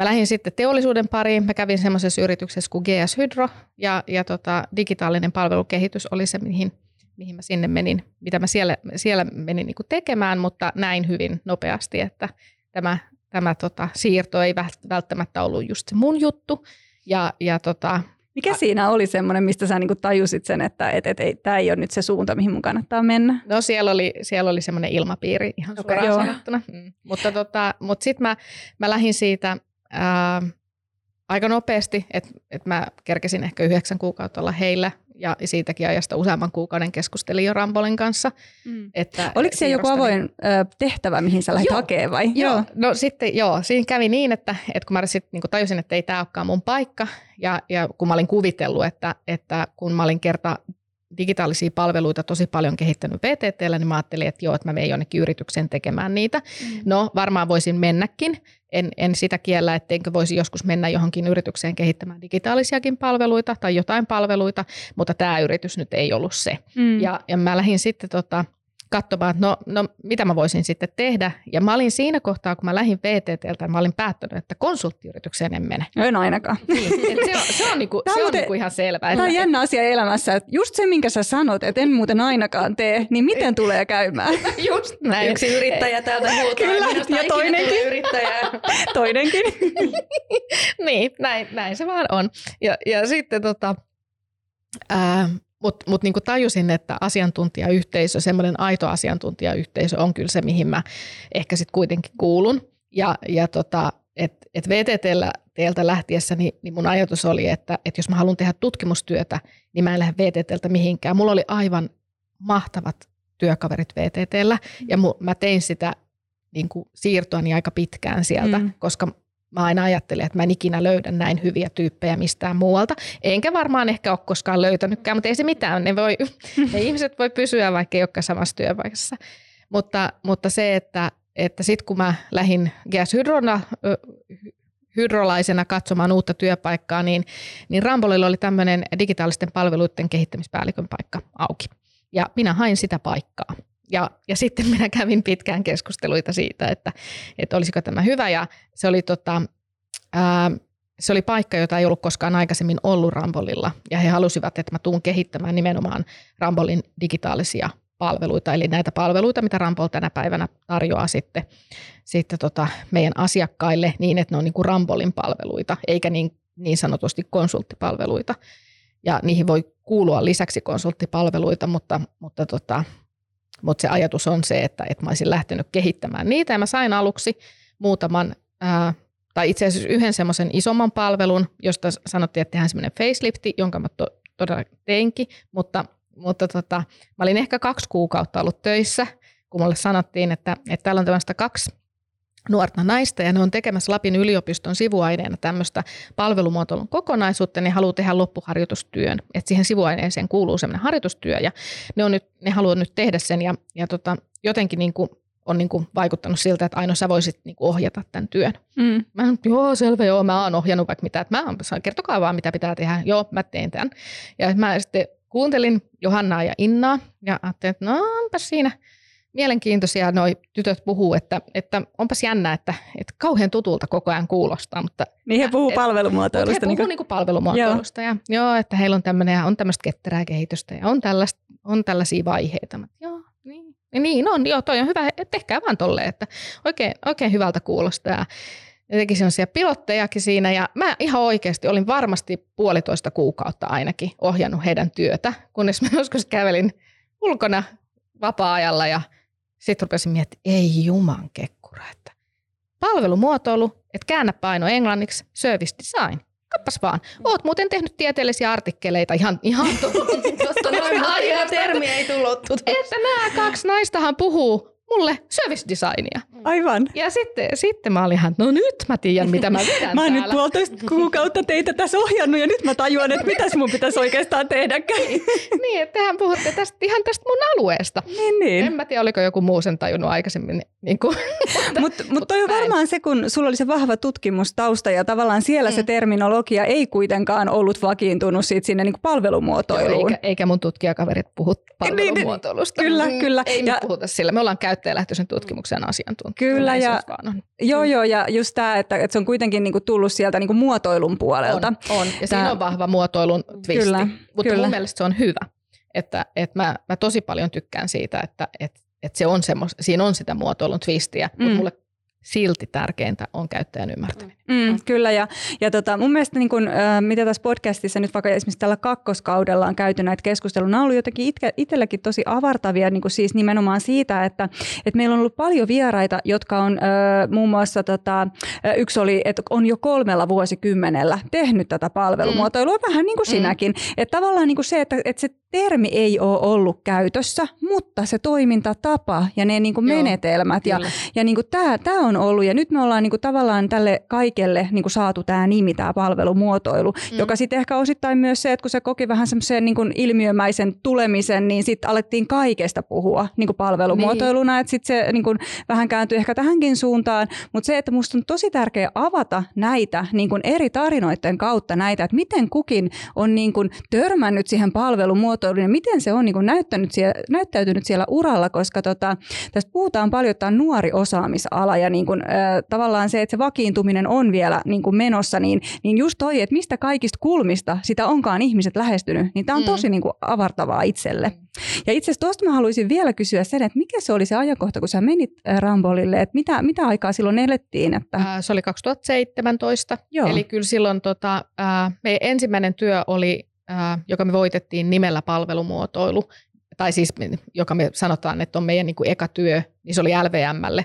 Mä lähdin sitten teollisuuden pariin. Mä kävin semmoisessa yrityksessä kuin GS Hydro ja, ja tota, digitaalinen palvelukehitys oli se, mihin, mihin mä sinne menin, mitä mä siellä, siellä menin niin tekemään, mutta näin hyvin nopeasti, että tämä, tämä tota, siirto ei välttämättä ollut just se mun juttu. Ja, ja tota, mikä siinä oli semmoinen, mistä sä niinku tajusit sen, että et, et, et, tämä ei ole nyt se suunta, mihin mun kannattaa mennä? No siellä oli, siellä oli semmoinen ilmapiiri ihan okay, suoraan joo. sanottuna. Mm. Mutta, tota, mutta sitten mä, mä lähdin siitä ää, aika nopeasti, että et mä kerkesin ehkä yhdeksän kuukautta olla heillä ja siitäkin ajasta useamman kuukauden keskustelin jo Rambolin kanssa. Mm. Että Oliko se joku avoin ö, tehtävä, mihin sä lähdit hakemaan vai? Joo. joo, no sitten joo, siinä kävi niin, että, että kun mä sit, niin kun tajusin, että ei tämä olekaan mun paikka ja, ja kun mä olin kuvitellut, että, että kun mä olin kerta digitaalisia palveluita tosi paljon kehittänyt VTTllä, niin mä ajattelin, että joo, että mä menen jonnekin yritykseen tekemään niitä. Mm. No varmaan voisin mennäkin, en, en sitä kiellä, etteikö voisi joskus mennä johonkin yritykseen kehittämään digitaalisiakin palveluita tai jotain palveluita, mutta tämä yritys nyt ei ollut se. Mm. Ja, ja mä lähdin sitten tota, katsomaan, että no, no mitä mä voisin sitten tehdä. Ja mä olin siinä kohtaa, kun mä lähdin VTTltä, mä olin päättänyt, että konsulttiyritykseen en mene. En ainakaan. Niin, se on, se on, *laughs* niinku, se on muuten, niinku ihan selvä. Tämä on jännä asia elämässä, että just se, minkä sä sanot, että en muuten ainakaan tee, niin miten tulee käymään? *laughs* Just näin. Yksi yrittäjä täältä huutaa. Kyllä, ja toinenkin. Yrittäjä. *laughs* toinenkin. niin, näin, näin se vaan on. Ja, ja sitten tota, ää, mutta mut niinku tajusin, että asiantuntijayhteisö, semmoinen aito asiantuntijayhteisö on kyllä se, mihin mä ehkä sitten kuitenkin kuulun. Ja, ja tota, että et VTTllä teiltä lähtiessä, niin, niin mun ajatus oli, että, että jos mä haluan tehdä tutkimustyötä, niin mä en lähde VTTltä mihinkään. Mulla oli aivan mahtavat työkaverit VTTllä ja mu, mä tein sitä niin kuin siirtoani aika pitkään sieltä, mm. koska Mä aina ajattelin, että mä en ikinä löydä näin hyviä tyyppejä mistään muualta. Enkä varmaan ehkä ole koskaan löytänytkään, mutta ei se mitään. Ne, voi, *laughs* ne ihmiset voi pysyä vaikka ei olekaan samassa työpaikassa. Mutta, mutta se, että, että sitten kun mä lähdin GS Hydrona, hydrolaisena katsomaan uutta työpaikkaa, niin, niin Rambolilla oli tämmöinen digitaalisten palveluiden kehittämispäällikön paikka auki. Ja minä hain sitä paikkaa. Ja, ja sitten minä kävin pitkään keskusteluita siitä, että, että olisiko tämä hyvä. Ja se oli, tota, ää, se oli paikka, jota ei ollut koskaan aikaisemmin ollut Rambolilla. Ja he halusivat, että mä tuun kehittämään nimenomaan Rambolin digitaalisia palveluita, eli näitä palveluita, mitä Rampol tänä päivänä tarjoaa sitten, sitten tota meidän asiakkaille niin, että ne on niin kuin Rambolin palveluita, eikä niin, niin sanotusti konsulttipalveluita. Ja niihin voi kuulua lisäksi konsulttipalveluita, mutta, mutta tota, mutta se ajatus on se, että, että mä olisin lähtenyt kehittämään niitä ja mä sain aluksi muutaman ää, tai itse asiassa yhden semmoisen isomman palvelun, josta sanottiin, että tehdään semmoinen facelifti, jonka mä to, todella teinkin, mutta, mutta tota, mä olin ehkä kaksi kuukautta ollut töissä, kun mulle sanottiin, että, että täällä on tämmöistä kaksi nuorta naista ja ne on tekemässä Lapin yliopiston sivuaineena tämmöistä palvelumuotoilun kokonaisuutta, ne haluaa tehdä loppuharjoitustyön. että siihen sivuaineeseen kuuluu semmoinen harjoitustyö ja ne, on nyt, ne haluaa nyt tehdä sen ja, ja tota, jotenkin niin kuin on niin kuin vaikuttanut siltä, että Aino sä voisit niin kuin ohjata tämän työn. Mm. Mä sanon, joo selvä, joo, mä oon ohjannut vaikka mitä, että mä oon, kertokaa vaan mitä pitää tehdä, joo mä teen tämän. Ja mä sitten kuuntelin Johannaa ja Innaa ja ajattelin, että no onpa siinä mielenkiintoisia noi tytöt puhuu, että, että onpas jännä, että, että kauhean tutulta koko ajan kuulostaa. Mutta, niin he puhuu palvelumuotoilusta. He puhuu niin niin palvelumuotoilusta. Joo. Ja, joo, että heillä on tämmöinen, on tämmöistä ketterää kehitystä ja on, tällaista, on tällaisia vaiheita. Mutta, joo, niin, niin on, joo, toi on hyvä, tehkää vaan tolleen, että oikein, oikein hyvältä kuulostaa. Ja teki sellaisia pilottejakin siinä ja mä ihan oikeasti olin varmasti puolitoista kuukautta ainakin ohjannut heidän työtä, kunnes mä joskus kävelin ulkona vapaa-ajalla ja sitten rupesin miettimään, ei juman kekkura, että palvelumuotoilu, että käännä paino englanniksi, service design. Kappas vaan. Oot muuten tehnyt tieteellisiä artikkeleita ihan, ihan tuosta *laughs* noin *laughs* termi ei tullut Että nämä kaksi naistahan puhuu mulle service designia. Aivan. Ja sitten, sitten mä olin ihan, no nyt mä tiedän, mitä mä vedän *laughs* Mä oon nyt puolitoista kuukautta teitä tässä ohjannut ja nyt mä tajuan, että mitäs mun pitäisi oikeastaan tehdä. niin, että tehän puhutte tästä, ihan tästä mun alueesta. Niin, niin. En mä tiedä, oliko joku muu sen tajunnut aikaisemmin. Niin kuin, mutta *laughs* mut, mut toi on varmaan se, kun sulla oli se vahva tutkimustausta ja tavallaan siellä mm. se terminologia ei kuitenkaan ollut vakiintunut siitä sinne niin kuin palvelumuotoiluun. Joo, eikä, eikä mun tutkijakaverit puhu niin, niin. palvelumuotoilusta. Kyllä, mm, kyllä. Ei ja, me puhuta sillä. Me ollaan käyttäjälähtöisen tutkimuksen asiantuntija. Kyllä, ja, joo, joo, ja just tämä, että, että se on kuitenkin niinku tullut sieltä niinku muotoilun puolelta. On, on. ja Tää, siinä on vahva muotoilun twisti, kyllä, mutta kyllä. mun mielestä se on hyvä. Että, että mä, mä tosi paljon tykkään siitä, että, että, että se on semmos, siinä on sitä muotoilun twistiä, mm. mutta mulle silti tärkeintä on käyttäjän ymmärtäminen. Mm, kyllä, ja, ja tota, mun mielestä niin kun, äh, mitä tässä podcastissa nyt vaikka esimerkiksi tällä kakkoskaudella on käyty näitä keskusteluja, nämä on ollut jotenkin itke, itselläkin tosi avartavia niin siis nimenomaan siitä, että, että meillä on ollut paljon vieraita, jotka on äh, muun muassa, tota, yksi oli, että on jo kolmella vuosikymmenellä tehnyt tätä palvelumuotoilua, mm. vähän niin kuin mm. sinäkin. Että tavallaan niin kuin se, että, että se termi ei ole ollut käytössä, mutta se toimintatapa ja ne niin kuin menetelmät Joo, ja, ja niin kuin tämä, tämä on ollut. Ja nyt me ollaan niin kuin tavallaan tälle kaikelle niin kuin saatu tämä nimi, tämä palvelumuotoilu, mm. joka sitten ehkä osittain myös se, että kun se koki vähän semmoisen niin kuin ilmiömäisen tulemisen, niin sitten alettiin kaikesta puhua niin kuin palvelumuotoiluna, niin. että sitten se niin kuin vähän kääntyi ehkä tähänkin suuntaan, mutta se, että musta on tosi tärkeää avata näitä niin kuin eri tarinoiden kautta näitä, että miten kukin on niin kuin törmännyt siihen palvelumuotoiluun, muotoiluun miten se on niin kuin näyttänyt siellä, näyttäytynyt siellä uralla, koska tota, tästä puhutaan paljon, että tämä on nuori osaamisala ja niin kuin, äh, tavallaan se, että se vakiintuminen on vielä niin kuin menossa, niin, niin just toi, että mistä kaikista kulmista sitä onkaan ihmiset lähestynyt, niin tämä on mm. tosi niin kuin avartavaa itselle. Mm. Ja itse asiassa tuosta mä haluaisin vielä kysyä sen, että mikä se oli se ajankohta, kun sä menit Rambolille, että mitä, mitä aikaa silloin elettiin? Että... Se oli 2017, Joo. eli kyllä silloin tota, meidän ensimmäinen työ oli joka me voitettiin nimellä palvelumuotoilu, tai siis joka me sanotaan, että on meidän niin kuin eka työ, niin se oli LVMlle.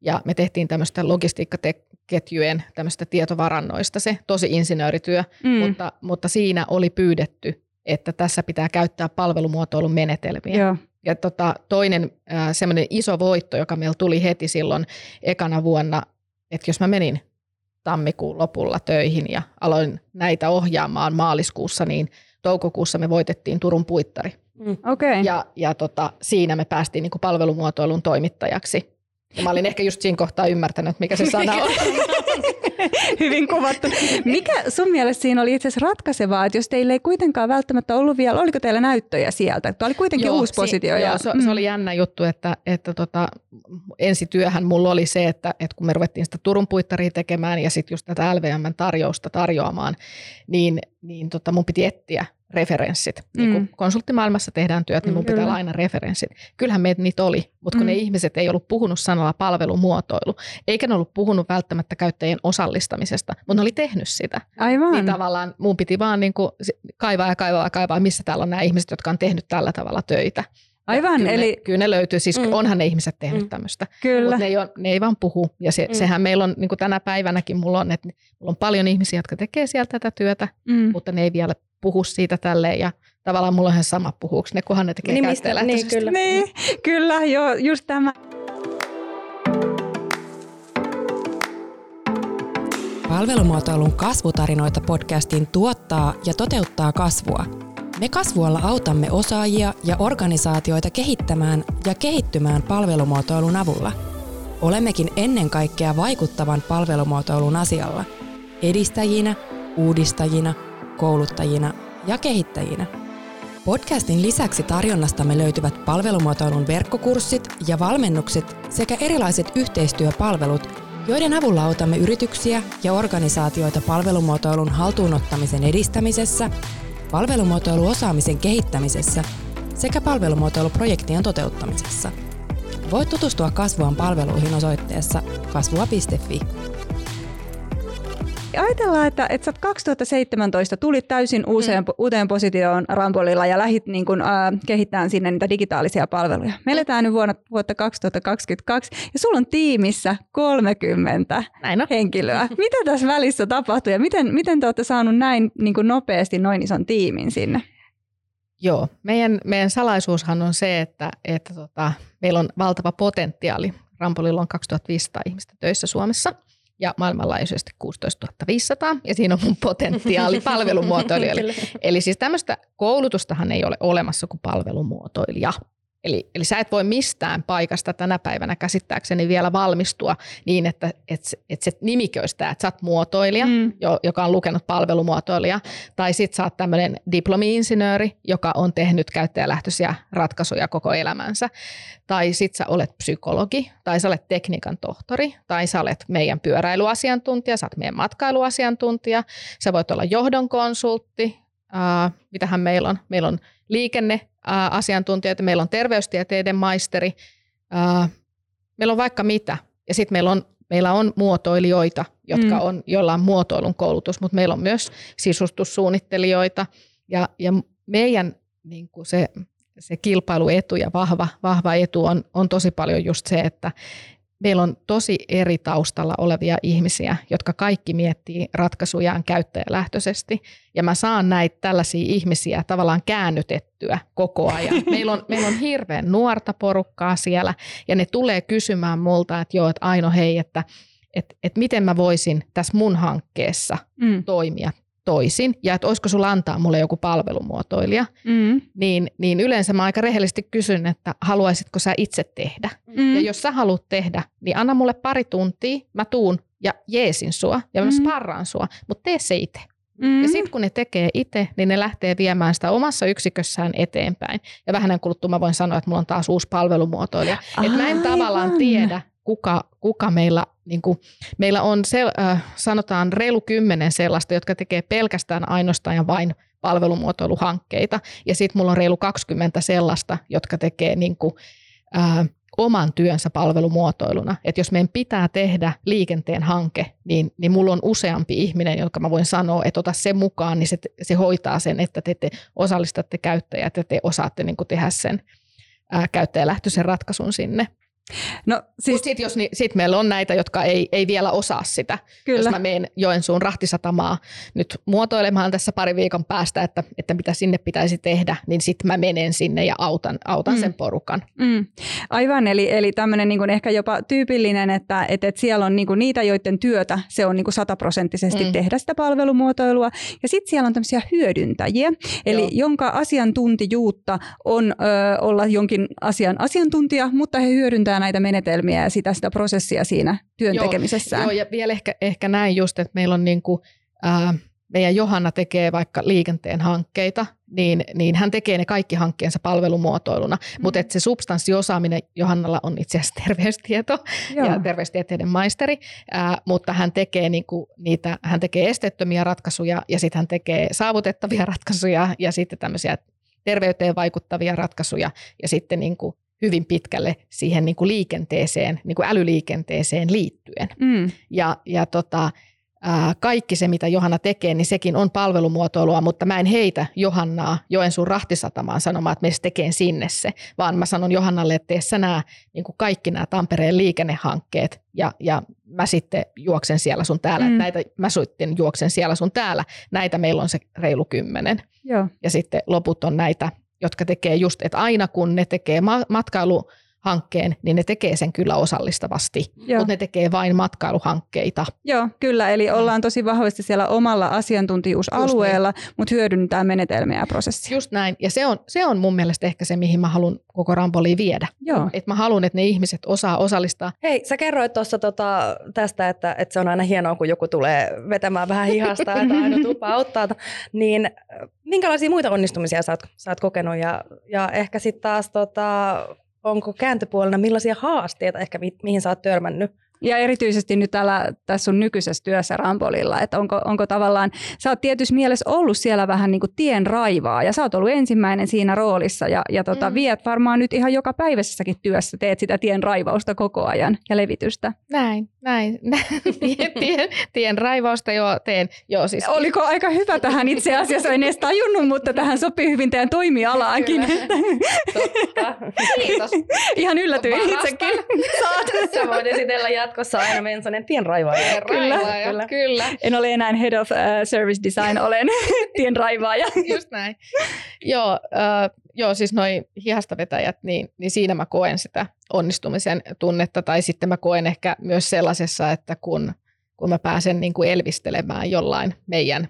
Ja me tehtiin tämmöistä logistiikkaketjujen tämmöistä tietovarannoista se, tosi insinöörityö, mm. mutta, mutta siinä oli pyydetty, että tässä pitää käyttää palvelumuotoilun menetelmiä. Joo. Ja tota, toinen äh, semmoinen iso voitto, joka meillä tuli heti silloin ekana vuonna, että jos mä menin tammikuun lopulla töihin ja aloin näitä ohjaamaan maaliskuussa, niin toukokuussa me voitettiin Turun puittari. Mm. Okay. Ja, ja tota, siinä me päästiin niin kuin palvelumuotoilun toimittajaksi. Ja mä olin ehkä just siinä kohtaa ymmärtänyt, mikä se *laughs* sana on. *laughs* Hyvin kuvattu. Mikä sun mielestä siinä oli itse asiassa ratkaisevaa, että jos teillä ei kuitenkaan välttämättä ollut vielä, oliko teillä näyttöjä sieltä? Tämä oli kuitenkin joo, uusi si- positio. Joo, ja, se, mm. se oli jännä juttu, että, että tota, ensityöhän mulla oli se, että, että kun me ruvettiin sitä Turun puittaria tekemään ja sitten just tätä LVMn tarjousta tarjoamaan, niin, niin tota, mun piti etsiä referenssit. Mm. Niin kun konsulttimaailmassa tehdään työt, niin mun mm, Kyllä. pitää aina referenssit. Kyllähän meitä niitä oli, mutta kun mm. ne ihmiset ei ollut puhunut sanalla palvelumuotoilu, eikä ne ollut puhunut välttämättä käyttäjien osallistamisesta, mutta ne oli tehnyt sitä. Aivan. Niin tavallaan mun piti vaan niin kuin kaivaa ja kaivaa ja kaivaa, missä täällä on nämä ihmiset, jotka on tehnyt tällä tavalla töitä. Aivan, kyllä eli... Ne, kyllä ne löytyy, siis mm. onhan ne ihmiset tehnyt mm. tämmöistä. Kyllä. ne ei, ole, ne ei vaan puhu. Ja se, mm. sehän meillä on, niin kuin tänä päivänäkin mulla on, että mulla on paljon ihmisiä, jotka tekee sieltä tätä työtä, mm. mutta ne ei vielä puhu siitä tälleen. Ja tavallaan mulla on ihan sama puhuuko ne, kunhan ne tekee niin, niin, kyllä. Niin, kyllä, joo, just tämä. Palvelumuotoilun kasvutarinoita podcastin tuottaa ja toteuttaa kasvua. Me kasvualla autamme osaajia ja organisaatioita kehittämään ja kehittymään palvelumuotoilun avulla. Olemmekin ennen kaikkea vaikuttavan palvelumuotoilun asialla, edistäjinä, uudistajina, kouluttajina ja kehittäjinä. Podcastin lisäksi tarjonnastamme löytyvät palvelumuotoilun verkkokurssit ja valmennukset sekä erilaiset yhteistyöpalvelut – joiden avulla autamme yrityksiä ja organisaatioita palvelumuotoilun haltuunottamisen edistämisessä, palvelumuotoiluosaamisen kehittämisessä sekä palvelumuotoiluprojektien toteuttamisessa. Voit tutustua Kasvuan palveluihin osoitteessa kasvua.fi ajatellaan, että, että sä 2017 tulit täysin uuseen, mm. uuteen positioon Rambolilla ja lähit niin kun, äh, kehittämään sinne niitä digitaalisia palveluja. Me eletään nyt vuonna, vuotta 2022 ja sulla on tiimissä 30 näin on. henkilöä. Mitä tässä välissä tapahtui ja miten, miten te olette saanut näin niin nopeasti noin ison tiimin sinne? Joo, meidän, meidän salaisuushan on se, että, että tota, meillä on valtava potentiaali. Rampolilla on 2500 ihmistä töissä Suomessa – ja maailmanlaajuisesti 16 500, ja siinä on mun potentiaali *laughs* palvelumuotoilijoille. Eli siis tämmöistä koulutustahan ei ole olemassa kuin palvelumuotoilija. Eli, eli sä et voi mistään paikasta tänä päivänä käsittääkseni vielä valmistua niin, että et, et se nimikö olisi tämä, että sä oot muotoilija, mm. jo, joka on lukenut palvelumuotoilija, tai sit sä oot tämmöinen diplomi-insinööri, joka on tehnyt käyttäjälähtöisiä ratkaisuja koko elämänsä, tai sit sä olet psykologi, tai sä olet tekniikan tohtori, tai sä olet meidän pyöräilyasiantuntija, sä oot meidän matkailuasiantuntija, sä voit olla johdon uh, mitähän meillä on, meillä on liikenne asiantuntijoita, meillä on terveystieteiden maisteri, meillä on vaikka mitä. Ja sitten meillä on, meillä on muotoilijoita, jotka mm. on, joilla on muotoilun koulutus, mutta meillä on myös sisustussuunnittelijoita. Ja, ja meidän niin kuin se, se kilpailuetu ja vahva, vahva etu on, on tosi paljon just se, että meillä on tosi eri taustalla olevia ihmisiä, jotka kaikki miettii ratkaisujaan käyttäjälähtöisesti. Ja mä saan näitä tällaisia ihmisiä tavallaan käännytettyä koko ajan. *laughs* Meillä on, meillä on hirveän nuorta porukkaa siellä ja ne tulee kysymään multa, että joo, että Aino hei, että että, että miten mä voisin tässä mun hankkeessa mm. toimia toisin ja että olisiko sulla antaa mulle joku palvelumuotoilija, mm. niin, niin yleensä mä aika rehellisesti kysyn, että haluaisitko sä itse tehdä. Mm. Ja jos sä haluat tehdä, niin anna mulle pari tuntia, mä tuun ja jeesin sua ja mä mm. sparraan sua, mutta tee se itse. Mm-hmm. Ja sitten kun ne tekee itse, niin ne lähtee viemään sitä omassa yksikössään eteenpäin. Ja vähän kuluttua mä voin sanoa, että mulla on taas uusi palvelumuotoilija. Että mä en tavallaan tiedä, kuka, kuka meillä, niin kuin, meillä on se, äh, sanotaan reilu kymmenen sellaista, jotka tekee pelkästään ainoastaan ja vain palvelumuotoiluhankkeita. Ja sitten mulla on reilu 20 sellaista, jotka tekee niin kuin, äh, oman työnsä palvelumuotoiluna. Että jos meidän pitää tehdä liikenteen hanke, niin, niin mulla on useampi ihminen, jonka mä voin sanoa, että ota se mukaan, niin se, se hoitaa sen, että te, te osallistatte käyttäjät ja te osaatte niin kuin tehdä sen ää, käyttäjälähtöisen ratkaisun sinne. No, siis... sitten jos, niin, sit meillä on näitä, jotka ei, ei vielä osaa sitä. Kyllä. Jos mä menen Joensuun rahtisatamaa nyt muotoilemaan tässä pari viikon päästä, että, että mitä sinne pitäisi tehdä, niin sitten mä menen sinne ja autan, autan mm. sen porukan. Mm. Aivan, eli, eli tämmöinen niin ehkä jopa tyypillinen, että, että, että siellä on niin kuin niitä, joiden työtä se on niin kuin sataprosenttisesti mm. tehdä sitä palvelumuotoilua. Ja sitten siellä on tämmöisiä hyödyntäjiä, eli Joo. jonka asiantuntijuutta on ö, olla jonkin asian asiantuntija, mutta he hyödyntävät hyödyntää näitä menetelmiä ja sitä, sitä prosessia siinä työn joo, tekemisessään. Joo, ja vielä ehkä, ehkä näin just, että meillä on niin kuin, äh, meidän Johanna tekee vaikka liikenteen hankkeita, niin, niin hän tekee ne kaikki hankkeensa palvelumuotoiluna, mm. mutta se substanssiosaaminen Johannalla on itse asiassa terveystieto Joo. ja terveystieteiden maisteri, ää, mutta hän tekee, niinku niitä, hän tekee esteettömiä ratkaisuja ja sitten hän tekee saavutettavia *laughs* ratkaisuja ja sitten tämmöisiä terveyteen vaikuttavia ratkaisuja ja sitten niinku hyvin pitkälle siihen niin kuin liikenteeseen, niin kuin älyliikenteeseen liittyen. Mm. Ja, ja tota, kaikki se, mitä Johanna tekee, niin sekin on palvelumuotoilua, mutta mä en heitä Johannaa Joensuun rahtisatamaan sanomaan, että me tekee sinne se, vaan mä sanon Johannalle, että tee sä nämä, niin kuin kaikki nämä Tampereen liikennehankkeet ja, ja mä sitten juoksen siellä sun täällä, mm. näitä mä sitten juoksen siellä sun täällä, näitä meillä on se reilu kymmenen. Joo. Ja sitten loput on näitä, jotka tekee just, että aina kun ne tekee matkailu hankkeen, niin ne tekee sen kyllä osallistavasti, Joo. mutta ne tekee vain matkailuhankkeita. Joo, kyllä, eli ollaan tosi vahvasti siellä omalla asiantuntijuusalueella, niin. mutta hyödynnetään menetelmiä ja prosessia. Just näin, ja se on, se on mun mielestä ehkä se, mihin mä haluan koko Rampoliin viedä. Joo. Et mä haluan, että ne ihmiset osaa osallistaa. Hei, sä kerroit tuossa tota, tästä, että, että se on aina hienoa, kun joku tulee vetämään vähän hihasta, että aina *laughs* tupaa auttaa, niin minkälaisia muita onnistumisia sä oot, sä oot kokenut, ja, ja ehkä sitten taas tota, onko kääntöpuolena millaisia haasteita ehkä mi- mihin sä oot törmännyt ja erityisesti nyt täällä, tässä sun nykyisessä työssä Rampolilla, että onko, onko tavallaan, sä oot tietysti mielessä ollut siellä vähän niin kuin tien raivaa ja sä oot ollut ensimmäinen siinä roolissa ja, ja tota, mm. viet varmaan nyt ihan joka päiväsessäkin työssä, teet sitä tien raivausta koko ajan ja levitystä. Näin, näin. *laughs* tien, tien, tien raivausta jo teen. Joo, siis. Oliko aika hyvä tähän itse asiassa, en edes tajunnut, mutta tähän sopii hyvin teidän toimialaankin. Totta. *laughs* Kiitos. Ihan yllätyin itsekin. Saat. *laughs* Sä voit esitellä jatkossa aina Mensonen tienraivaaja. *laughs* Kyllä, kyllä. kyllä. En ole enää head of uh, service design, olen *laughs* tienraivaaja. *laughs* Just näin. Joo, uh, joo, siis noi hihastavetäjät, niin, niin siinä mä koen sitä onnistumisen tunnetta. Tai sitten mä koen ehkä myös sellaisessa, että kun, kun mä pääsen niin kuin elvistelemään jollain meidän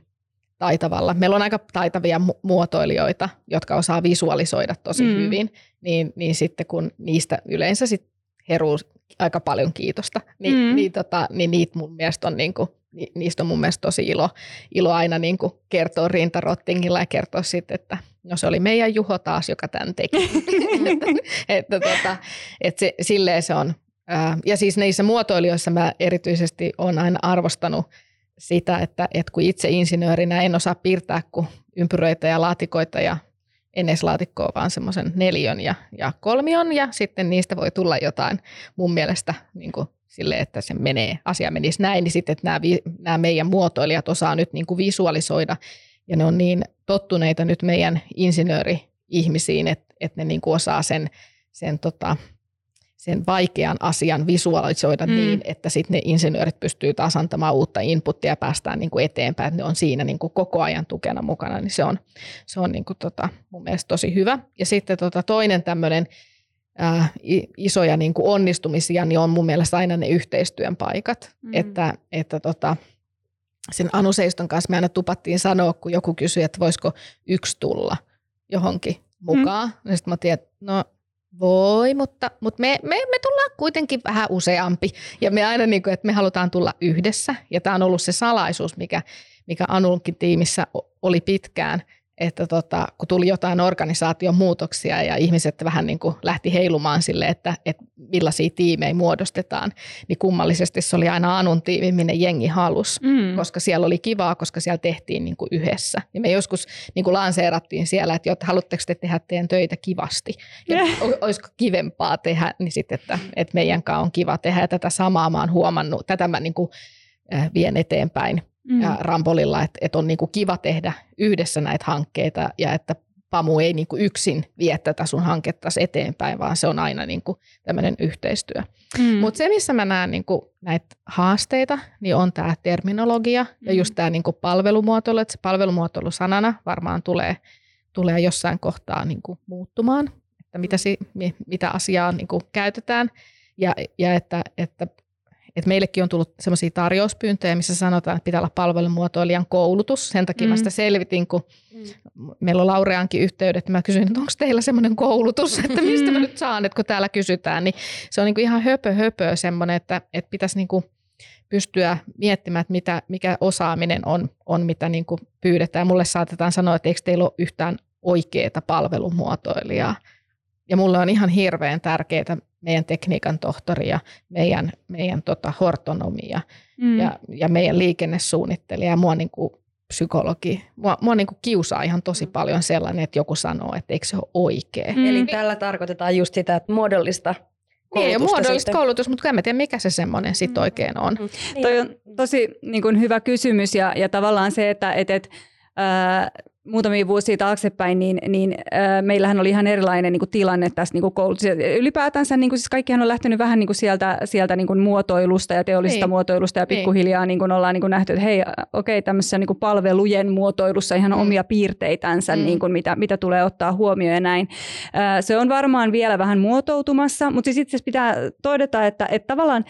taitavalla. Meillä on aika taitavia mu- muotoilijoita, jotka osaa visualisoida tosi mm. hyvin, niin, niin sitten kun niistä yleensä sit heruu aika paljon kiitosta. Ni, mm. niin, tota, niin niitä mun mielestä on, niin kuin, ni, niistä on mun mielestä tosi ilo, ilo aina niin kuin kertoa rintarottingilla ja kertoa sitten, että no se oli meidän Juho taas, joka tämän teki. että, *laughs* *laughs* että, tota, että se, silleen se on. Ja siis niissä muotoilijoissa mä erityisesti olen aina arvostanut sitä, että, että kun itse insinöörinä en osaa piirtää kuin ympyröitä ja laatikoita ja en edes laatikkoa, vaan semmoisen neljön ja, ja kolmion ja sitten niistä voi tulla jotain mun mielestä niin kuin sille, että se menee, asia menisi näin, niin sitten, että nämä, nämä meidän muotoilijat osaa nyt niin kuin visualisoida. Ja ne on niin tottuneita nyt meidän insinööri-ihmisiin, että, että ne niin kuin osaa sen, sen tota, sen vaikean asian visualisoida mm. niin, että sitten ne insinöörit pystyy taas antamaan uutta inputtia ja päästään niin kuin eteenpäin, että ne on siinä niin kuin koko ajan tukena mukana, niin se on, se on niin kuin tota, mun mielestä tosi hyvä. Ja sitten tota toinen tämmöinen äh, isoja niin kuin onnistumisia, niin on mun mielestä aina ne yhteistyön paikat, mm. että, että tota, sen Anu Seiston kanssa me aina tupattiin sanoa, kun joku kysyi, että voisiko yksi tulla johonkin mukaan. Mm. Ja sitten mä tiedän, no voi, mutta, mutta me, me, me tullaan kuitenkin vähän useampi. Ja me aina, niin kuin, että me halutaan tulla yhdessä. Ja tämä on ollut se salaisuus, mikä, mikä Anunkin tiimissä oli pitkään – että tota, kun tuli jotain organisaation muutoksia ja ihmiset vähän niin kuin lähti heilumaan sille, että, että millaisia tiimejä muodostetaan, niin kummallisesti se oli aina Anun tiimi, minne jengi halus, mm. koska siellä oli kivaa, koska siellä tehtiin niin kuin yhdessä. Ja me joskus niin kuin lanseerattiin siellä, että, että haluatteko te tehdä teidän töitä kivasti ja yeah. olisiko kivempaa tehdä, niin sitten, että, että meidän kanssa on kiva tehdä ja tätä samaa mä oon huomannut, tätä mä niin kuin, äh, vien eteenpäin mm. ja Rampolilla, että, että on niin kuin kiva tehdä yhdessä näitä hankkeita ja että Pamu ei niin kuin yksin vie tätä sun hanketta eteenpäin, vaan se on aina niin kuin tämmöinen yhteistyö. Mm. Mutta se, missä mä näen niin kuin näitä haasteita, niin on tämä terminologia mm. ja just tämä niin kuin palvelumuotoilu, että se palvelumuotoilu sanana varmaan tulee, tulee jossain kohtaa niin kuin muuttumaan, että mitä, si, mitä asiaa niin kuin käytetään ja, ja että, että et meillekin on tullut sellaisia tarjouspyyntöjä, missä sanotaan, että pitää olla palvelumuotoilijan koulutus. Sen takia mm. mä sitä selvitin, kun mm. meillä on Laureankin yhteydet. Mä kysyin, että onko teillä semmoinen koulutus, *laughs* että mistä mä nyt saan, että kun täällä kysytään. Niin se on niin kuin ihan höpö höpö semmoinen, että, että pitäisi niin kuin pystyä miettimään, että mitä, mikä osaaminen on, on mitä niin kuin pyydetään. Mulle saatetaan sanoa, että eikö teillä ole yhtään oikeaa palvelumuotoilijaa. Ja mulle on ihan hirveän tärkeää meidän tekniikan tohtori ja meidän, meidän tota, hortonomia mm. ja, ja meidän liikennesuunnittelija ja mua niin kuin psykologi. Mua, mua niin kuin kiusaa ihan tosi mm. paljon sellainen, että joku sanoo, että eikö se ole oikein. Mm. Eli tällä tarkoitetaan just sitä, että muodollista Niin, muodollista koulutus, mutta en tiedä, mikä se semmoinen sitten mm. oikein on. Mm. Niin. Toi on tosi niin kuin, hyvä kysymys ja, ja tavallaan se, että et, et, ää, muutamia vuosia taaksepäin, niin, niin äh, meillähän oli ihan erilainen niin kuin tilanne tässä niin koulutuksessa. Ylipäätänsä niin kuin, siis kaikkihan on lähtenyt vähän niin kuin sieltä, sieltä niin kuin muotoilusta ja teollisesta niin. muotoilusta ja niin. pikkuhiljaa niin kuin ollaan niin kuin nähty, että hei, okei, okay, tämmöisessä niin kuin palvelujen muotoilussa ihan mm. omia piirteitänsä, mm. niin kuin mitä, mitä tulee ottaa huomioon ja näin. Äh, se on varmaan vielä vähän muotoutumassa, mutta siis itse pitää todeta, että, että tavallaan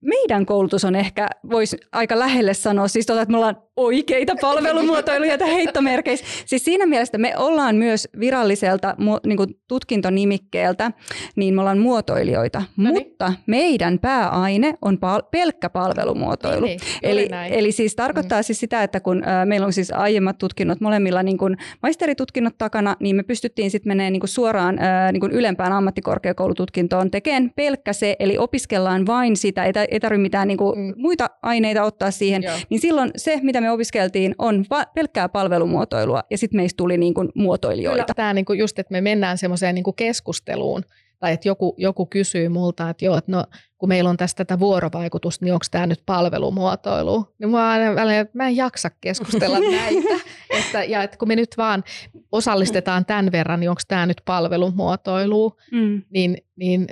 meidän koulutus on ehkä, voisi aika lähelle sanoa, siis tota, että me ollaan oikeita palvelumuotoiluja heittomerkeissä. Siis siinä mielessä me ollaan myös viralliselta niin kuin tutkintonimikkeeltä, niin me ollaan muotoilijoita, no niin. mutta meidän pääaine on pal- pelkkä palvelumuotoilu. Niin, niin. Eli, eli siis tarkoittaa mm. siis sitä, että kun äh, meillä on siis aiemmat tutkinnot molemmilla niin kuin maisteritutkinnot takana, niin me pystyttiin sitten menemään niin kuin suoraan äh, niin kuin ylempään ammattikorkeakoulututkintoon tekemään pelkkä se, eli opiskellaan vain sitä, ei, ei tarvitse mitään niin kuin mm. muita aineita ottaa siihen, Joo. niin silloin se, mitä me me opiskeltiin, on va- pelkkää palvelumuotoilua ja sitten meistä tuli niin kuin muotoilijoita. Kyllä, tämä niin kuin just, että me mennään semmoiseen niin kuin keskusteluun tai että joku, joku kysyy multa, että joo, että no, kun meillä on tästä tätä vuorovaikutusta, niin onko tämä nyt palvelumuotoilu? Niin mä, aina, mä en jaksa keskustella *laughs* näitä. että, ja että kun me nyt vaan osallistetaan tämän verran, niin onko tämä nyt palvelumuotoilu? Mm. Niin, niin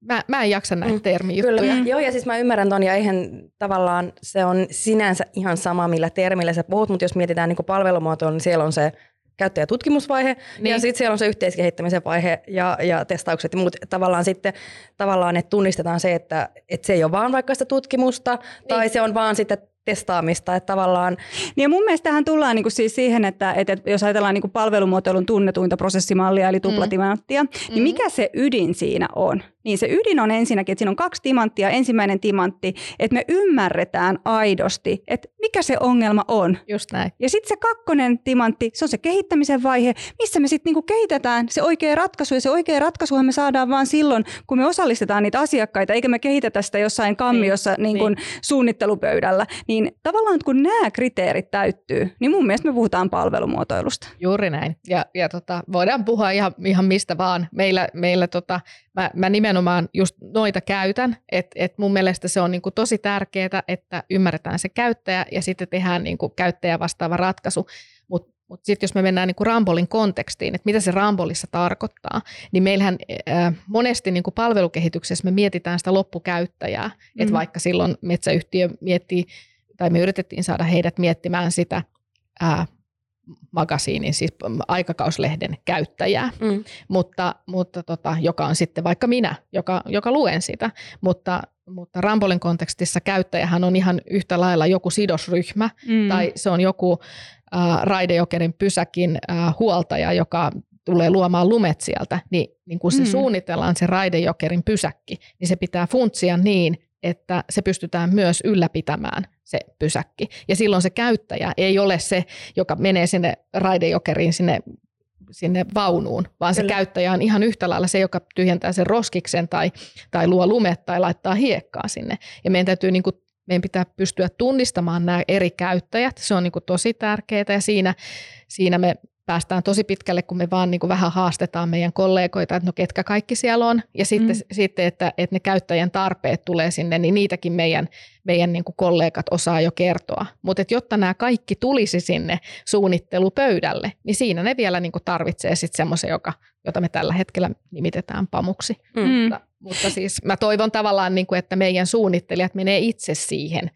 Mä, mä en jaksa näitä mm, termijuttuja. Kyllä. Mm. Joo, ja siis mä ymmärrän ton, ja eihän tavallaan se on sinänsä ihan sama, millä termillä sä puhut, mutta jos mietitään niin palvelumuotoa, niin siellä on se käyttäjätutkimusvaihe, niin. ja sitten siellä on se yhteiskehittämisen vaihe ja, ja testaukset ja muut. Tavallaan sitten, tavallaan, että tunnistetaan se, että, että se ei ole vaan vaikka sitä tutkimusta, niin. tai se on vaan sitten testaamista, että tavallaan... Niin ja mun mielestä tähän tullaan niin kuin siis siihen, että, että jos ajatellaan niin kuin palvelumuotoilun tunnetuinta prosessimallia, eli tuplatimanttia, mm. niin mikä se ydin siinä on? Niin se ydin on ensinnäkin, että siinä on kaksi timanttia. Ensimmäinen timantti, että me ymmärretään aidosti, että mikä se ongelma on. Just näin. Ja sitten se kakkonen timantti, se on se kehittämisen vaihe, missä me sitten niinku kehitetään se oikea ratkaisu. Ja se oikea ratkaisuhan me saadaan vain silloin, kun me osallistetaan niitä asiakkaita, eikä me kehitetä sitä jossain kammiossa niin. Niin niin. suunnittelupöydällä. Niin tavallaan kun nämä kriteerit täyttyy, niin mun mielestä me puhutaan palvelumuotoilusta. Juuri näin. Ja, ja tota, voidaan puhua ihan, ihan mistä vaan. Meillä, meillä tota, mä, mä nimenomaan just noita käytän, että et mun mielestä se on niinku tosi tärkeää, että ymmärretään se käyttäjä ja sitten tehdään niinku käyttäjä vastaava ratkaisu. Mutta mut sitten jos me mennään niinku Rambolin kontekstiin, että mitä se Rambolissa tarkoittaa, niin meillähän äh, monesti niinku palvelukehityksessä me mietitään sitä loppukäyttäjää, mm. että vaikka silloin metsäyhtiö miettii, tai me yritettiin saada heidät miettimään sitä äh, magasiinin, siis aikakauslehden käyttäjää, mm. mutta, mutta tota, joka on sitten vaikka minä, joka, joka luen sitä. Mutta, mutta Rambolin kontekstissa käyttäjähän on ihan yhtä lailla joku sidosryhmä mm. tai se on joku äh, Raidejokerin pysäkin äh, huoltaja, joka tulee luomaan lumet sieltä, niin, niin kun se mm. suunnitellaan se Raidejokerin pysäkki, niin se pitää funtsia niin, että se pystytään myös ylläpitämään se pysäkki. Ja silloin se käyttäjä ei ole se, joka menee sinne raidejokeriin sinne sinne vaunuun, vaan Kyllä. se käyttäjä on ihan yhtä lailla se, joka tyhjentää sen roskiksen tai, tai luo lumet tai laittaa hiekkaa sinne. Ja meidän täytyy niin kuin, meidän pitää pystyä tunnistamaan nämä eri käyttäjät. Se on niin kuin tosi tärkeää ja siinä, siinä me päästään tosi pitkälle, kun me vaan niin kuin vähän haastetaan meidän kollegoita, että no ketkä kaikki siellä on. Ja sitten, mm. sitten että, että ne käyttäjän tarpeet tulee sinne, niin niitäkin meidän, meidän niin kuin kollegat osaa jo kertoa. Mutta jotta nämä kaikki tulisi sinne suunnittelupöydälle, niin siinä ne vielä niin kuin tarvitsee sitten semmoisen, joka, jota me tällä hetkellä nimitetään pamuksi. Mm. Mutta, mutta siis mä toivon tavallaan, niin kuin, että meidän suunnittelijat menee itse siihen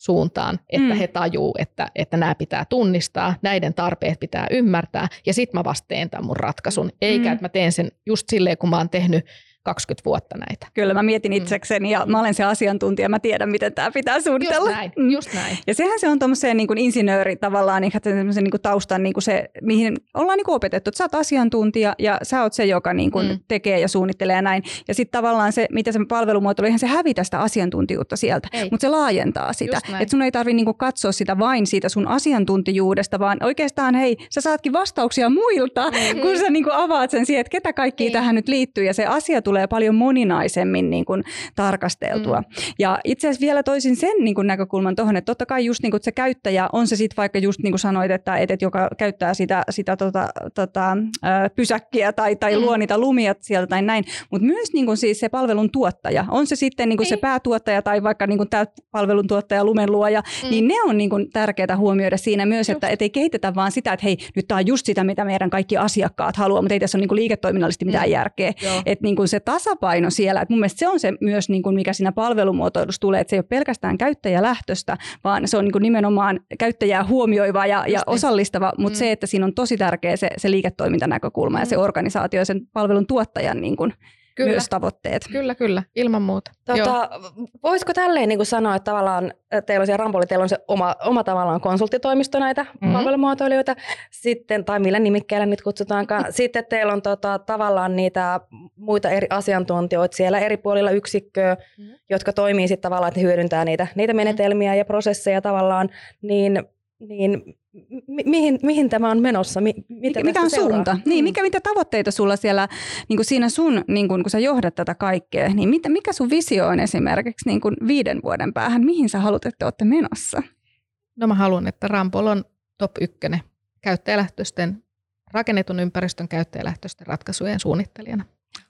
suuntaan, että mm. he tajuu, että, että nämä pitää tunnistaa, näiden tarpeet pitää ymmärtää ja sitten mä vasta teen tämän mun ratkaisun. Eikä, mm. että mä teen sen just silleen, kun mä oon tehnyt 20 vuotta näitä. Kyllä mä mietin mm. itsekseni ja mä olen se asiantuntija, mä tiedän miten tämä pitää suunnitella. Just näin, just näin. Ja sehän se on tuommoiseen niin insinööri tavallaan niin, niin kuin taustan niin kuin se, mihin ollaan niin kuin opetettu, että sä oot asiantuntija ja sä oot se, joka niin kuin mm. tekee ja suunnittelee ja näin. Ja sitten tavallaan se, mitä se palvelumuotoilu, eihän se hävitä sitä asiantuntijuutta sieltä, mutta se laajentaa sitä. Että sun ei tarvitse niin katsoa sitä vain siitä sun asiantuntijuudesta, vaan oikeastaan hei, sä saatkin vastauksia muilta, mm-hmm. kun sä niin kuin avaat sen siihen, että ketä kaikki niin. tähän nyt liittyy ja se asiantuntijuus tulee paljon moninaisemmin niin kuin tarkasteltua. Mm. Ja itse asiassa vielä toisin sen niin kuin näkökulman tuohon, että totta kai just niin kuin se käyttäjä, on se sitten vaikka just niin kuin sanoit, että, että, että joka käyttää sitä, sitä tota, tota, pysäkkiä tai, tai mm. luo niitä lumia sieltä tai näin, mutta myös niin kuin siis se palvelun tuottaja, on se sitten niin kuin se päätuottaja tai vaikka niin kuin tämä palvelun tuottaja, lumenluoja, mm. niin ne on niin kuin tärkeää huomioida siinä myös, just. että, että ei kehitetä vaan sitä, että hei, nyt tämä on just sitä, mitä meidän kaikki asiakkaat haluaa, mutta ei tässä ole niin kuin liiketoiminnallisesti mitään mm. järkeä. Että niin kuin se tasapaino siellä, että mun mielestä se on se myös, niin kuin mikä siinä palvelumuotoilussa tulee, että se ei ole pelkästään käyttäjälähtöstä, vaan se on niin kuin nimenomaan käyttäjää huomioiva ja, ja niin. osallistava, mutta mm. se, että siinä on tosi tärkeä se, se liiketoimintanäkökulma mm. ja se organisaatio ja sen palvelun tuottajan niin kuin kyllä. myös tavoitteet. Kyllä, kyllä, ilman muuta. Tota, voisiko tälleen niin kuin sanoa, että tavallaan teillä on siellä Rampoli, teillä on se oma, oma tavallaan konsulttitoimisto näitä mm-hmm. palvelumuotoilijoita, sitten, tai millä nimikkeellä nyt kutsutaankaan. *laughs* Sitten teillä on tota, tavallaan niitä muita eri asiantuntijoita siellä eri puolilla yksikköä, mm-hmm. jotka toimii sitten tavallaan, että hyödyntää niitä, niitä menetelmiä mm-hmm. ja prosesseja tavallaan, niin, niin mi- mihin, mihin tämä on menossa? Mi- mitä mikä on seuraa? suunta? Niin, mm. mikä, mitä tavoitteita sulla siellä niin kuin siinä sun, niin kuin, kun sä johdat tätä kaikkea, niin mitä, mikä sun visio on esimerkiksi niin kuin viiden vuoden päähän? Mihin sä haluat, että olette menossa? No mä haluan, että Rampol on top ykkönen käyttäjälähtöisten, rakennetun ympäristön käyttäjälähtöisten ratkaisujen suunnittelijana.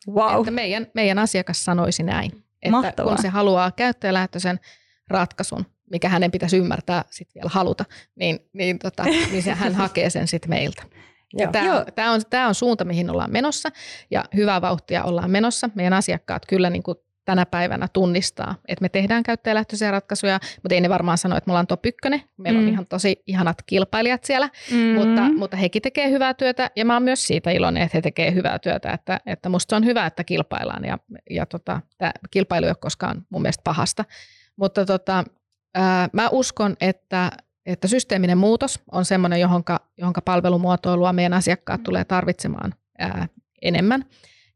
Wow. Että meidän, meidän asiakas sanoisi näin, että Mahtavaa. kun se haluaa käyttäjälähtöisen ratkaisun, mikä hänen pitäisi ymmärtää sitten vielä haluta, niin, niin, tota, niin se, hän hakee sen sitten meiltä. *laughs* Tämä, on, tämä, on, tämä on suunta, mihin ollaan menossa ja hyvää vauhtia ollaan menossa. Meidän asiakkaat kyllä niin kuin tänä päivänä tunnistaa, että me tehdään käyttäjälähtöisiä ratkaisuja, mutta ei ne varmaan sano, että me ollaan top ykkönen. Meillä mm. on ihan tosi ihanat kilpailijat siellä, mm. mutta, mutta hekin tekee hyvää työtä ja mä oon myös siitä iloinen, että he tekee hyvää työtä, että, että musta se on hyvä, että kilpaillaan ja, ja tota, tämä kilpailu ei ole koskaan mun mielestä pahasta. Mutta tota, mä uskon, että, että systeeminen muutos on sellainen, johonka, johonka palvelumuotoilua meidän asiakkaat tulee tarvitsemaan ää, enemmän.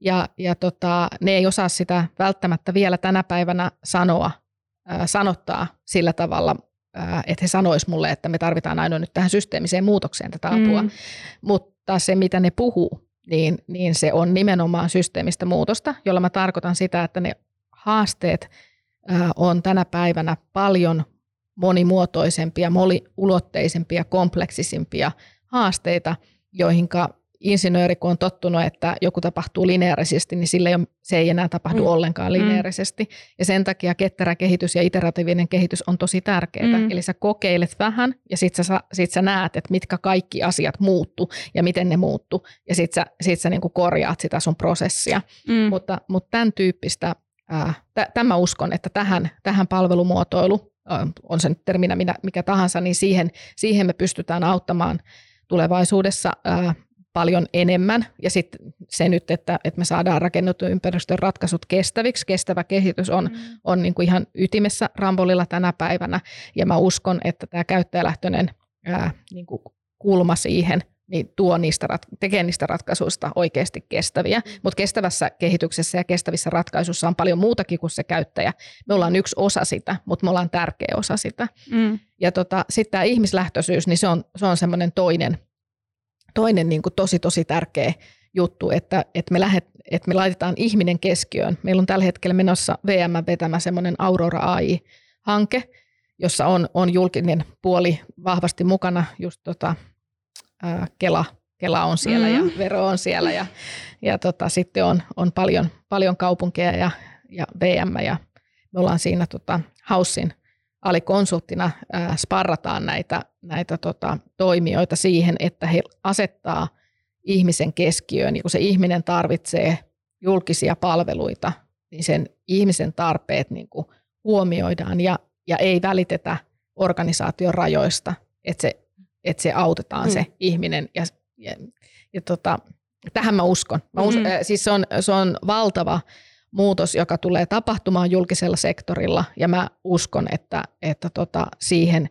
Ja, ja tota, ne ei osaa sitä välttämättä vielä tänä päivänä sanoa, ää, sanottaa sillä tavalla, ää, että he sanois mulle, että me tarvitaan aina nyt tähän systeemiseen muutokseen tätä apua. Mm. Mutta se, mitä ne puhuu, niin, niin se on nimenomaan systeemistä muutosta, jolla mä tarkoitan sitä, että ne haasteet, on tänä päivänä paljon monimuotoisempia, moniulotteisempia, kompleksisimpia haasteita, joihinka insinööri, kun on tottunut, että joku tapahtuu lineaarisesti, niin sille se ei enää tapahdu mm. ollenkaan mm. lineaarisesti. Mm. Ja sen takia ketterä kehitys ja iteratiivinen kehitys on tosi tärkeää. Mm. Eli sä kokeilet vähän ja sit sä, sit sä näet, että mitkä kaikki asiat muuttu ja miten ne muuttu. Ja sit sä, sit sä niinku korjaat sitä sun prosessia. Mm. Mutta, mutta tämän tyyppistä Tämä uskon, että tähän, tähän palvelumuotoilu, on sen terminä mikä tahansa, niin siihen, siihen me pystytään auttamaan tulevaisuudessa paljon enemmän. Ja sitten se nyt, että, että me saadaan rakennettu ympäristön ratkaisut kestäviksi. Kestävä kehitys on, mm. on niin kuin ihan ytimessä Rambolilla tänä päivänä. Ja mä uskon, että tämä käyttäjälähtöinen ää, niin kuin kulma siihen – niin tuo niistä, tekee niistä ratkaisuista oikeasti kestäviä. Mm. Mutta kestävässä kehityksessä ja kestävissä ratkaisuissa on paljon muutakin kuin se käyttäjä. Me ollaan yksi osa sitä, mutta me ollaan tärkeä osa sitä. Mm. Ja tota, sitten tämä ihmislähtöisyys, niin se on, se on semmoinen toinen, toinen niin kuin tosi tosi tärkeä juttu, että, että, me lähet, että me laitetaan ihminen keskiöön. Meillä on tällä hetkellä menossa VM vetämä semmoinen Aurora AI-hanke, jossa on, on julkinen puoli vahvasti mukana just tota, Kela, Kela on siellä mm-hmm. ja vero on siellä ja, ja tota, sitten on, on paljon, paljon kaupunkeja ja, ja VM ja me ollaan siinä tota, Haussin alikonsulttina ää, sparrataan näitä, näitä tota, toimijoita siihen, että he asettaa ihmisen keskiöön, niin kun se ihminen tarvitsee julkisia palveluita, niin sen ihmisen tarpeet niin kuin huomioidaan ja, ja ei välitetä organisaation rajoista, että se että se autetaan mm. se ihminen. Ja, ja, ja tota, tähän mä uskon. Mä us, mm-hmm. siis se on, se on valtava muutos, joka tulee tapahtumaan julkisella sektorilla, ja mä uskon, että, että tota, siihen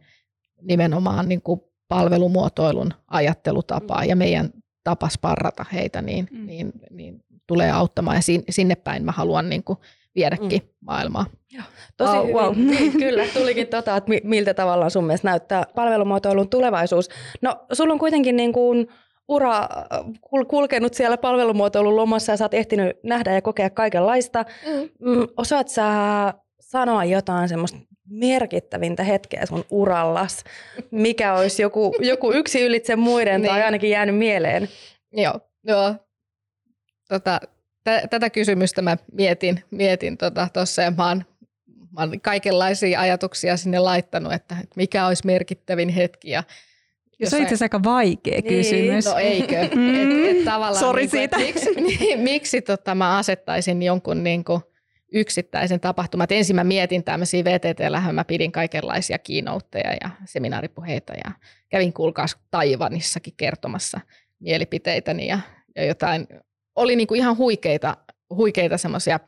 nimenomaan niin kuin palvelumuotoilun ajattelutapaa mm. ja meidän tapa sparrata heitä, niin, mm. niin, niin tulee auttamaan, ja sinne päin mä haluan niin kuin viedäkin mm. maailmaa. Joo, tosi oh, hyvin. Wow. *laughs* Niin, kyllä, tulikin tota, että miltä tavalla sun mielestä näyttää palvelumuotoilun tulevaisuus. No, sulla on kuitenkin niin kuin ura kulkenut siellä palvelumuotoilun lomassa ja sä oot ehtinyt nähdä ja kokea kaikenlaista. Mm. Mm, osaat sä sanoa jotain semmoista merkittävintä hetkeä sun urallas? Mikä olisi joku, joku yksi ylitse muiden niin. tai ainakin jäänyt mieleen? Joo, joo. Tota, tätä kysymystä mä mietin, mietin tuossa tota, ja mä oon, mä oon kaikenlaisia ajatuksia sinne laittanut, että mikä olisi merkittävin hetki ja ja se on itse asiassa aika vaikea niin, kysymys. No eikö? *laughs* Mm. Et, et tavallaan Sori niin siitä. Miksi, *laughs* niin, miksi tota, mä asettaisin jonkun niin kuin, yksittäisen tapahtuman. ensin mä mietin tämmöisiä vtt mä pidin kaikenlaisia kiinoutteja ja seminaaripuheita ja kävin kuulkaas Taivanissakin kertomassa mielipiteitäni ja, ja jotain. Oli niinku ihan huikeita, huikeita semmoisia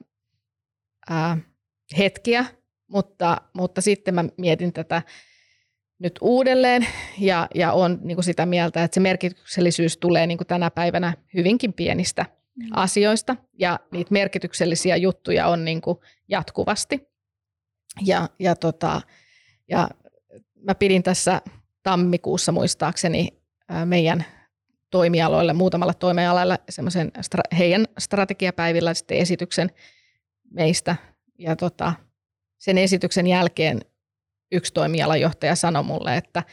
hetkiä, mutta, mutta sitten mä mietin tätä nyt uudelleen ja, ja on niin kuin sitä mieltä, että se merkityksellisyys tulee niin kuin tänä päivänä hyvinkin pienistä mm. asioista ja niitä merkityksellisiä juttuja on niin kuin jatkuvasti. Ja, ja, tota, ja mä pidin tässä tammikuussa muistaakseni meidän toimialoille, muutamalla toimialalla semmoisen heidän strategiapäivillä sitten esityksen meistä. Ja tota, sen esityksen jälkeen yksi toimialajohtaja sanoi mulle, että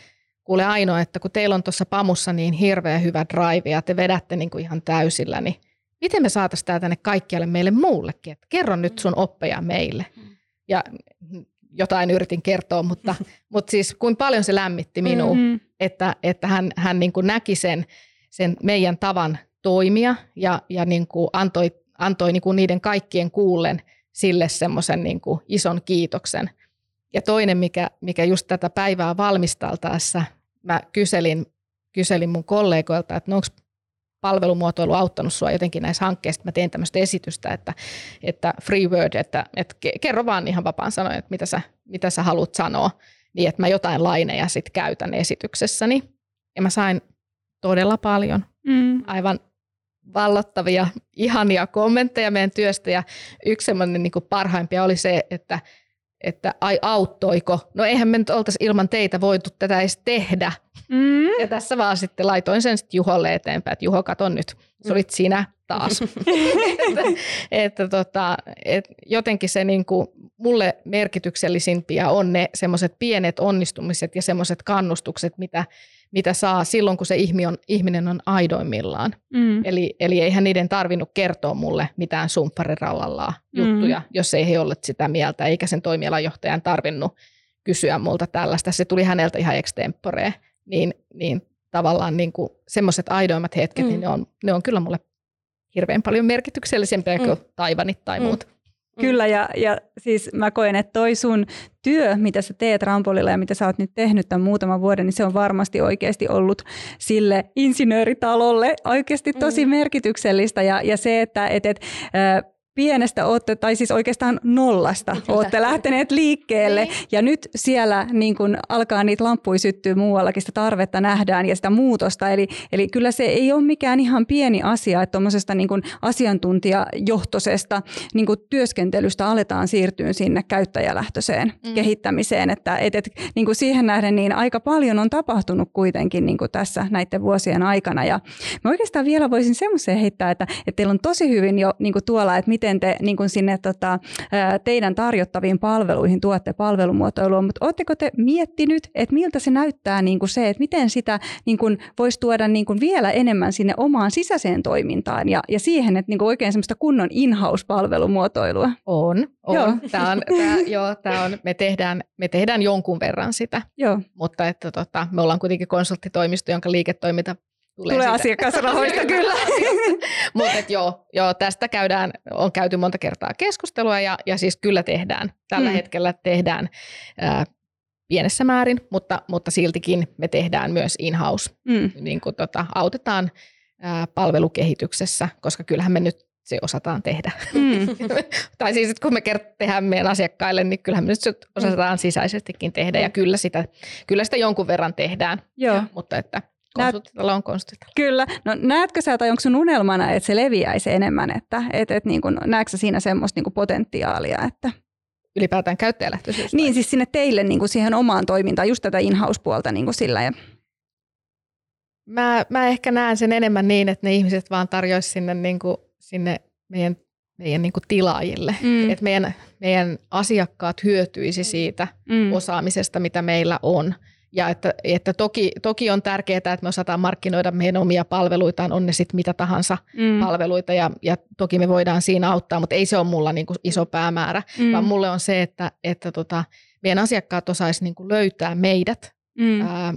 kuule ainoa, että kun teillä on tuossa pamussa niin hirveä hyvä drive ja te vedätte niin kuin ihan täysillä, niin miten me saataisiin tämä tänne kaikkialle meille muullekin, että kerro nyt sun oppeja meille. Ja jotain yritin kertoa, mutta, *laughs* mutta siis kuin paljon se lämmitti minua, mm-hmm. että, että hän, hän niin kuin näki sen, sen meidän tavan toimia ja, ja niin kuin antoi, antoi niin kuin niiden kaikkien kuullen sille semmoisen niin ison kiitoksen – ja toinen, mikä, mikä just tätä päivää valmistaltaessa, mä kyselin, kyselin mun kollegoilta, että no onko palvelumuotoilu auttanut sua jotenkin näissä hankkeissa. Mä teen tämmöistä esitystä, että, että free word, että, että kerro vaan ihan vapaan sanoen, että mitä sä, mitä sä haluat sanoa, niin että mä jotain laineja sitten käytän esityksessäni. Ja mä sain todella paljon, mm. aivan vallottavia, ihania kommentteja meidän työstä. Ja yksi semmoinen niin parhaimpia oli se, että – että ai auttoiko. No eihän me nyt oltaisi ilman teitä voitu tätä edes tehdä. Mm. Ja tässä vaan sitten laitoin sen sitten Juholle eteenpäin, että Juho, kato nyt, se olit sinä taas. *laughs* että, että tota, et jotenkin se niinku, mulle merkityksellisimpiä on ne semmoiset pienet onnistumiset ja semmoiset kannustukset, mitä mitä saa silloin, kun se ihminen on, ihminen on aidoimmillaan. Mm. Eli, eli eihän niiden tarvinnut kertoa mulle mitään sumpparirallallaan mm. juttuja, jos ei he olleet sitä mieltä, eikä sen toimialajohtajan tarvinnut kysyä multa tällaista. Se tuli häneltä ihan extemporee. Niin, niin tavallaan niin semmoiset aidoimmat hetket, niin mm. niin ne on, ne on kyllä mulle hirveän paljon merkityksellisempiä mm. kuin taivanit tai mm. muut. Kyllä, ja, ja siis mä koen, että toi sun työ, mitä sä teet Rampolilla ja mitä sä oot nyt tehnyt tämän muutaman vuoden, niin se on varmasti oikeasti ollut sille insinööritalolle oikeasti tosi mm. merkityksellistä. Ja, ja se, että et, et, pienestä olette, tai siis oikeastaan nollasta Kyllä. olette lähteneet liikkeelle niin. ja nyt siellä niin kun alkaa niitä lampuja syttyä muuallakin, sitä tarvetta nähdään ja sitä muutosta. Eli, eli kyllä se ei ole mikään ihan pieni asia, että tuommoisesta niin asiantuntijajohtoisesta niin kun työskentelystä aletaan siirtyä sinne käyttäjälähtöiseen mm. kehittämiseen. Että et, et, niin siihen nähden niin aika paljon on tapahtunut kuitenkin niin tässä näiden vuosien aikana. Ja mä oikeastaan vielä voisin semmoiseen heittää, että, että teillä on tosi hyvin jo niin tuolla, että miten te niin kuin sinne tota, teidän tarjottaviin palveluihin tuotte palvelumuotoilua, mutta oletteko te miettinyt, että miltä se näyttää niin kuin se, että miten sitä niin kuin voisi tuoda niin kuin vielä enemmän sinne omaan sisäiseen toimintaan ja, ja siihen, että niin kuin oikein semmoista kunnon in-house-palvelumuotoilua? On, on. Joo. Tämä on, tämä, joo, tämä on me, tehdään, me tehdään jonkun verran sitä, joo. mutta että tota, me ollaan kuitenkin konsulttitoimisto, jonka liiketoiminta Tulee, tulee asiakasrahoista, kyllä. *laughs* Mutta joo, joo, tästä käydään, on käyty monta kertaa keskustelua ja, ja siis kyllä tehdään. Tällä hmm. hetkellä tehdään ää, pienessä määrin, mutta, mutta siltikin me tehdään myös in-house. Hmm. Niin kuin tota, autetaan ää, palvelukehityksessä, koska kyllähän me nyt se osataan tehdä. Mm. *laughs* tai siis, kun me kert- tehdään meidän asiakkaille, niin kyllähän me nyt se osataan sisäisestikin tehdä, ja kyllä sitä, kyllä sitä jonkun verran tehdään. Joo. Ja, mutta että Konsulttitalo on konsulttitalo. Kyllä. No näetkö sä tai onko sun unelmana, että se leviäisi enemmän? Että et, et, niin kun, näetkö siinä semmoista niin potentiaalia? Että... Ylipäätään käyttäjälähtöisyys? Niin, siis sinne teille niin kuin siihen omaan toimintaan, just tätä in-house-puolta niin kuin sillä. Ja... mä, mä ehkä näen sen enemmän niin, että ne ihmiset vaan tarjoaisi sinne, niin kuin, sinne meidän, meidän niin kuin tilaajille. Mm. Että meidän, meidän asiakkaat hyötyisi siitä mm. osaamisesta, mitä meillä on. Ja että, että toki, toki on tärkeää, että me osataan markkinoida meidän omia palveluitaan, on ne sitten mitä tahansa mm. palveluita, ja, ja toki me voidaan siinä auttaa, mutta ei se ole mulla niin kuin iso päämäärä, mm. vaan mulle on se, että, että tota, meidän asiakkaat osaisi niin kuin löytää meidät, mm. ää,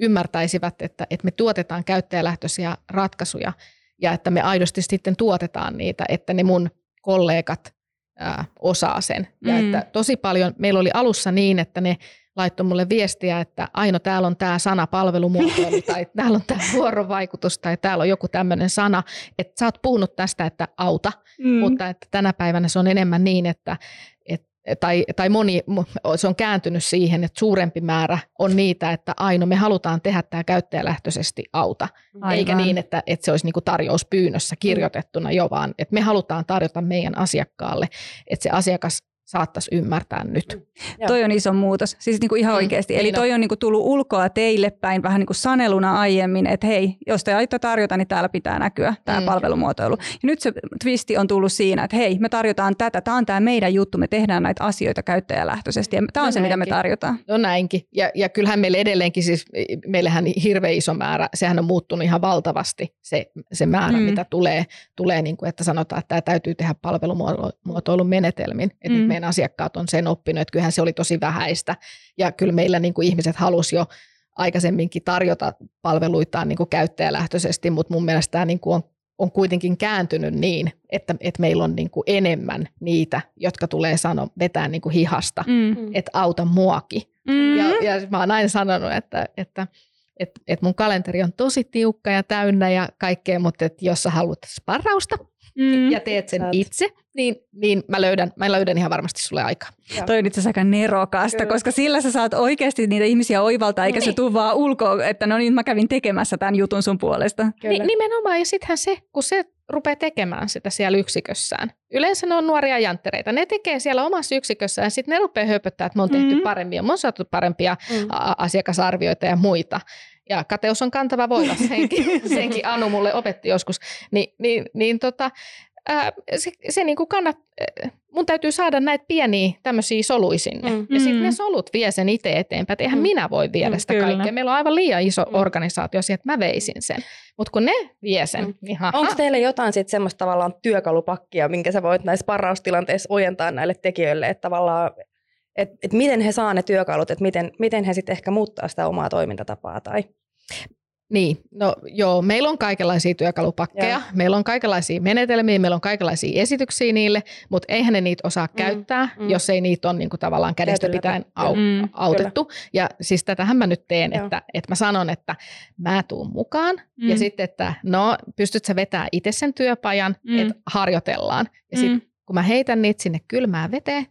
ymmärtäisivät, että, että me tuotetaan käyttäjälähtöisiä ratkaisuja, ja että me aidosti sitten tuotetaan niitä, että ne mun kollegat ää, osaa sen. Ja mm. että tosi paljon, meillä oli alussa niin, että ne laittoi mulle viestiä, että Aino, täällä on tämä sana palvelumuotoilu tai täällä on tämä vuorovaikutus tai täällä on joku tämmöinen sana, että sä oot puhunut tästä, että auta, mm. mutta että tänä päivänä se on enemmän niin, että, tai, tai moni, se on kääntynyt siihen, että suurempi määrä on niitä, että aino, me halutaan tehdä tämä käyttäjälähtöisesti auta, Aivan. eikä niin, että, että se olisi niin kuin tarjouspyynnössä kirjoitettuna jo, vaan että me halutaan tarjota meidän asiakkaalle, että se asiakas saattaisi ymmärtää nyt. Mm. Toi on iso muutos, siis niin kuin ihan mm, oikeasti. Niin Eli toi on niin kuin tullut ulkoa teille päin vähän niin kuin saneluna aiemmin, että hei, jos te aiotte tarjota, niin täällä pitää näkyä tämä mm. palvelumuotoilu. Ja nyt se twisti on tullut siinä, että hei, me tarjotaan tätä, tämä on tämä meidän juttu, me tehdään näitä asioita käyttäjälähtöisesti ja tämä on no se, näinkin. mitä me tarjotaan. No näinkin. Ja, ja kyllähän meillä edelleenkin siis, meillähän hirveän iso määrä, sehän on muuttunut ihan valtavasti se, se määrä, mm. mitä tulee, tulee niin kuin, että sanotaan, että tämä täytyy tehdä palvelumuotoilun menetelmin. Että mm meidän asiakkaat on sen oppinut, että kyllähän se oli tosi vähäistä. Ja kyllä meillä niin kuin ihmiset halusi jo aikaisemminkin tarjota palveluitaan niin kuin käyttäjälähtöisesti, mutta mun mielestä tämä niin kuin on, on kuitenkin kääntynyt niin, että, että meillä on niin kuin enemmän niitä, jotka tulee sanoa, vetää niin kuin hihasta, mm. että auta muakin. Mm. Ja, ja mä oon aina sanonut, että, että että et mun kalenteri on tosi tiukka ja täynnä ja kaikkea, mutta et jos sä haluat sparrausta, mm. ja teet sen Saat. itse, niin, niin mä, löydän, mä löydän ihan varmasti sulle aikaa. Joo. Toi on itse asiassa aika nerokasta, Kyllä. koska sillä sä saat oikeasti niitä ihmisiä oivaltaa, eikä niin. se tule vaan ulkoa, että no niin, mä kävin tekemässä tämän jutun sun puolesta. Ni, nimenomaan, ja sittenhän se, kun se rupeaa tekemään sitä siellä yksikössään. Yleensä ne on nuoria janttereita. Ne tekee siellä omassa yksikössään ja sitten ne rupeaa höpöttää, että me on tehty mm-hmm. paremmin ja me on saatu parempia mm. a- asiakasarvioita ja muita ja kateus on kantava voima, *laughs* senkin, senkin Anu mulle opetti joskus, Ni, niin, niin tota, ää, se, se niin kuin kannat, mun täytyy saada näitä pieniä tämmöisiä soluja sinne. Mm. Ja sitten ne solut vie sen itse eteenpäin. Että eihän mm. minä voi viedä mm, sitä Kyllä. kaikkea. Meillä on aivan liian iso mm. organisaatio siihen, että mä veisin sen. Mutta kun ne vie sen, mm. niin Onko teille jotain sitten semmoista tavallaan työkalupakkia, minkä sä voit näissä parraustilanteissa ojentaa näille tekijöille, että tavallaan että et miten he saa ne työkalut, että miten, miten he sitten ehkä muuttaa sitä omaa toimintatapaa tai niin, no joo, meillä on kaikenlaisia työkalupakkeja, joo. meillä on kaikenlaisia menetelmiä, meillä on kaikenlaisia esityksiä niille, mutta eihän ne niitä osaa mm, käyttää, mm. jos ei niitä ole niin kuin tavallaan kädestä pitäen au, mm, autettu. Kyllä. Ja siis tätähän mä nyt teen, että, että mä sanon, että mä tuun mukaan mm. ja sitten, että no pystyt sä vetää itse sen työpajan, mm. että harjoitellaan. Ja sitten mm. kun mä heitän niitä sinne kylmään veteen,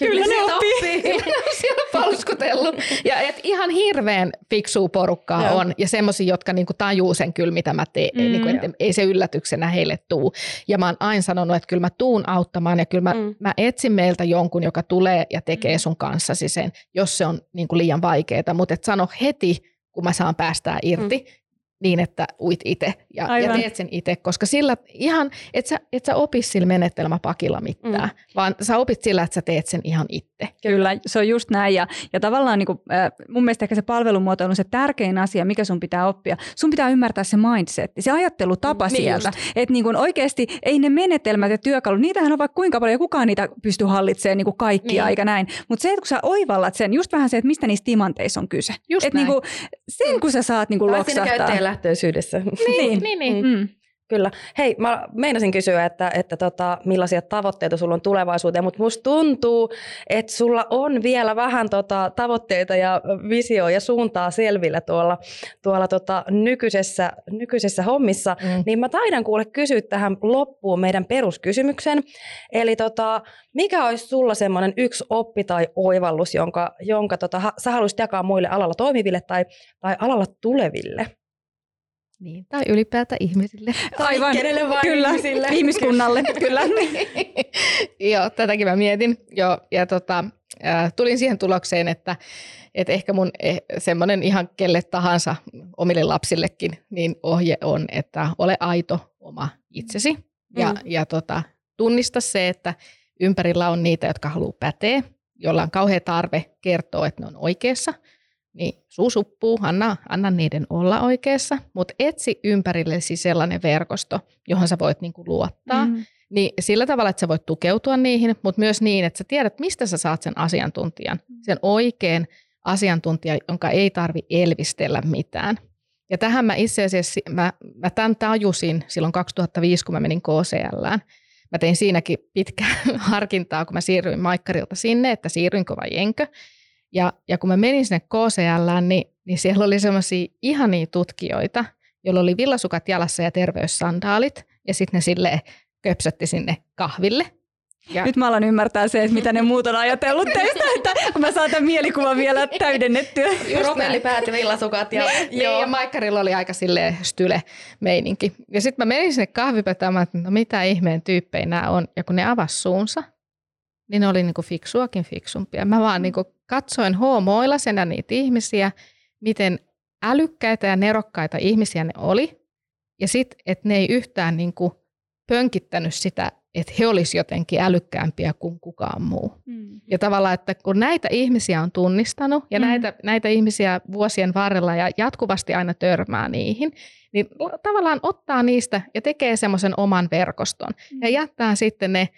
Kyllä, Kyllä ne oppii. oppii. *laughs* siellä palskutellut. Ja et ihan hirveän fiksua porukkaa Joo. on ja semmoisia, jotka niinku tajuu sen kyllä, mitä mä teen. Mm, niinku, että ei se yllätyksenä heille tuu. Ja mä oon aina sanonut, että kyllä mä tuun auttamaan ja kyllä mä, mm. mä etsin meiltä jonkun, joka tulee ja tekee mm. sun kanssasi sen, jos se on niinku liian vaikeaa. Mutta et sano heti, kun mä saan päästää irti. Mm niin, että uit itse ja, ja teet sen itse, koska sillä ihan, et sä, et sä opi sillä menetelmäpakilla mitään, mm. vaan sä opit sillä, että sä teet sen ihan itse. Kyllä, se on just näin ja, ja tavallaan niin kuin, äh, mun mielestä ehkä se palvelumuotoilu on se tärkein asia, mikä sun pitää oppia. Sun pitää ymmärtää se mindset, se ajattelutapa mm, sieltä, että niin oikeasti ei ne menetelmät ja työkalut, niitähän on vaikka kuinka paljon ja kukaan niitä pystyy hallitsemaan niin kuin kaikkia niin. eikä näin, mutta se, että kun sä oivallat sen, just vähän se, että mistä niissä timanteissa on kyse. Just Et niin kuin, sen kun sä saat niin kuin loksahtaa lähtöisyydessä. *laughs* Niin, niin, niin. Mm. Kyllä. Hei, mä meinasin kysyä, että, että tota, millaisia tavoitteita sulla on tulevaisuuteen, mutta musta tuntuu, että sulla on vielä vähän tota, tavoitteita ja visio ja suuntaa selvillä tuolla, tuolla tota, nykyisessä, nykyisessä hommissa. Mm. Niin mä taidan kuule kysyä tähän loppuun meidän peruskysymyksen. Eli tota, mikä olisi sulla semmoinen yksi oppi tai oivallus, jonka, jonka tota, sä haluaisit jakaa muille alalla toimiville tai, tai alalla tuleville? Niin, tai ylipäätään ihmisille. *laughs* Aivan, kenelle vaan kyllä, ihmisille. *laughs* ihmiskunnalle, kyllä. *laughs* Joo, tätäkin mä mietin. Joo, ja tota, tulin siihen tulokseen, että, että ehkä mun eh, semmoinen ihan kelle tahansa omille lapsillekin, niin ohje on, että ole aito oma itsesi. Ja, mm. ja tota, tunnista se, että ympärillä on niitä, jotka haluaa päteä, jolla on kauhea tarve kertoa, että ne on oikeassa – niin suu suppuu, anna, anna niiden olla oikeassa, mutta etsi ympärillesi sellainen verkosto, johon sä voit niinku luottaa. Mm. Niin sillä tavalla, että sä voit tukeutua niihin, mutta myös niin, että sä tiedät, mistä sä saat sen asiantuntijan, mm. sen oikean asiantuntijan, jonka ei tarvi elvistellä mitään. Ja tähän mä itse asiassa, mä, mä tämän tajusin silloin 2005, kun mä menin KCLään. Mä tein siinäkin pitkää *laughs* harkintaa, kun mä siirryin Maikkarilta sinne, että siirrynkö vai enkö. Ja, ja kun mä menin sinne KCL, niin, niin siellä oli semmoisia ihania tutkijoita, joilla oli villasukat jalassa ja terveyssandaalit, ja sitten ne sille köpsötti sinne kahville. Ja. Nyt mä alan ymmärtää se, että mitä ne muut on ajatellut teistä, että kun mä saan tämän mielikuvan vielä täydennettyä. Propellipäät ja villasukat. Ja, niin, niin, ja Maikkarilla oli aika sille style meininki. Ja sitten mä menin sinne kahvipöytään, että no mitä ihmeen tyyppejä nämä on. Ja kun ne avasi suunsa, niin ne oli niinku fiksuakin fiksumpia. Mä vaan niinku katsoin hoomoilasena niitä ihmisiä, miten älykkäitä ja nerokkaita ihmisiä ne oli. Ja sitten, että ne ei yhtään niinku pönkittänyt sitä, että he olisivat jotenkin älykkäämpiä kuin kukaan muu. Mm. Ja tavallaan, että kun näitä ihmisiä on tunnistanut ja mm. näitä, näitä ihmisiä vuosien varrella ja jatkuvasti aina törmää niihin, niin tavallaan ottaa niistä ja tekee semmoisen oman verkoston. Mm. Ja jättää sitten ne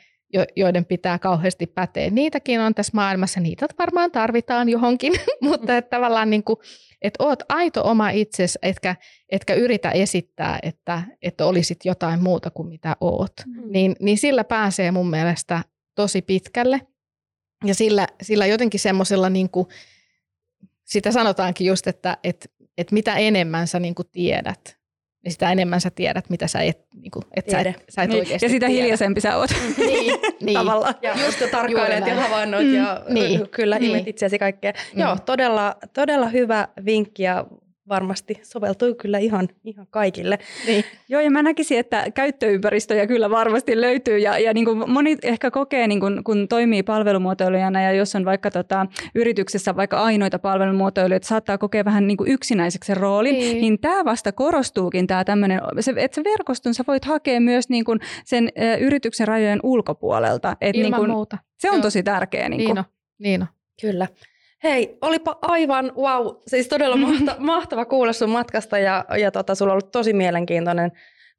joiden pitää kauheasti päteä. Niitäkin on tässä maailmassa, niitä varmaan tarvitaan johonkin, *laughs* mutta että tavallaan niin kuin, että oot aito oma itsesi, etkä, etkä yritä esittää, että, että olisit jotain muuta kuin mitä oot. Mm. Niin, niin sillä pääsee mun mielestä tosi pitkälle. Ja sillä, sillä jotenkin semmoisella, niin kuin, sitä sanotaankin just, että, että, että mitä enemmän sä niin kuin tiedät, niin sitä enemmän sä tiedät, mitä sä et, niin kuin, et sä et, sä et niin. Ja sitä tiedä. hiljaisempi sä oot. *laughs* niin, niin. Tavallaan. Ja just tarkkailet ja havainnoit mm. ja niin. kyllä niin. imet itseäsi kaikkea. Mm. Joo, todella, todella hyvä vinkki ja varmasti soveltuu kyllä ihan, ihan kaikille. Niin. Joo, ja mä näkisin, että käyttöympäristöjä kyllä varmasti löytyy, ja, ja niin kuin moni ehkä kokee, niin kuin, kun toimii palvelumuotoilijana, ja jos on vaikka tota, yrityksessä vaikka ainoita palvelumuotoilijoita, saattaa kokea vähän niin kuin yksinäiseksi roolin, niin, niin tämä vasta korostuukin, tämä tämmöinen, se, että se verkoston sä voit hakea myös niin kuin sen ä, yrityksen rajojen ulkopuolelta. Et Ilman niin kuin, muuta. Se on Joo. tosi tärkeä. Niin, kuin. niin on. Niin on. Kyllä. Hei, olipa aivan wow, siis todella mahta, mahtava kuulla sun matkasta ja, ja tota, sulla on ollut tosi mielenkiintoinen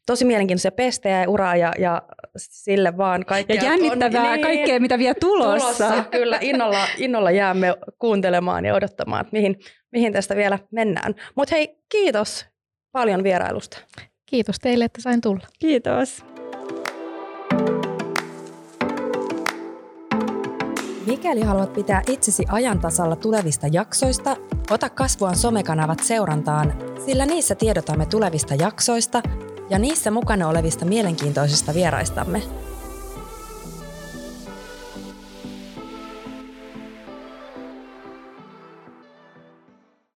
tosi mielenkiintoisia pestejä ja uraa ja, ja sille vaan kaikkea. Ja jännittävää niin, kaikkea, mitä vielä tulossa. tulossa. Kyllä, innolla, innolla jäämme kuuntelemaan ja odottamaan, että mihin, mihin tästä vielä mennään. Mutta hei, kiitos paljon vierailusta. Kiitos teille, että sain tulla. Kiitos. Mikäli haluat pitää itsesi ajan tasalla tulevista jaksoista, ota kasvuan somekanavat seurantaan, sillä niissä tiedotamme tulevista jaksoista ja niissä mukana olevista mielenkiintoisista vieraistamme.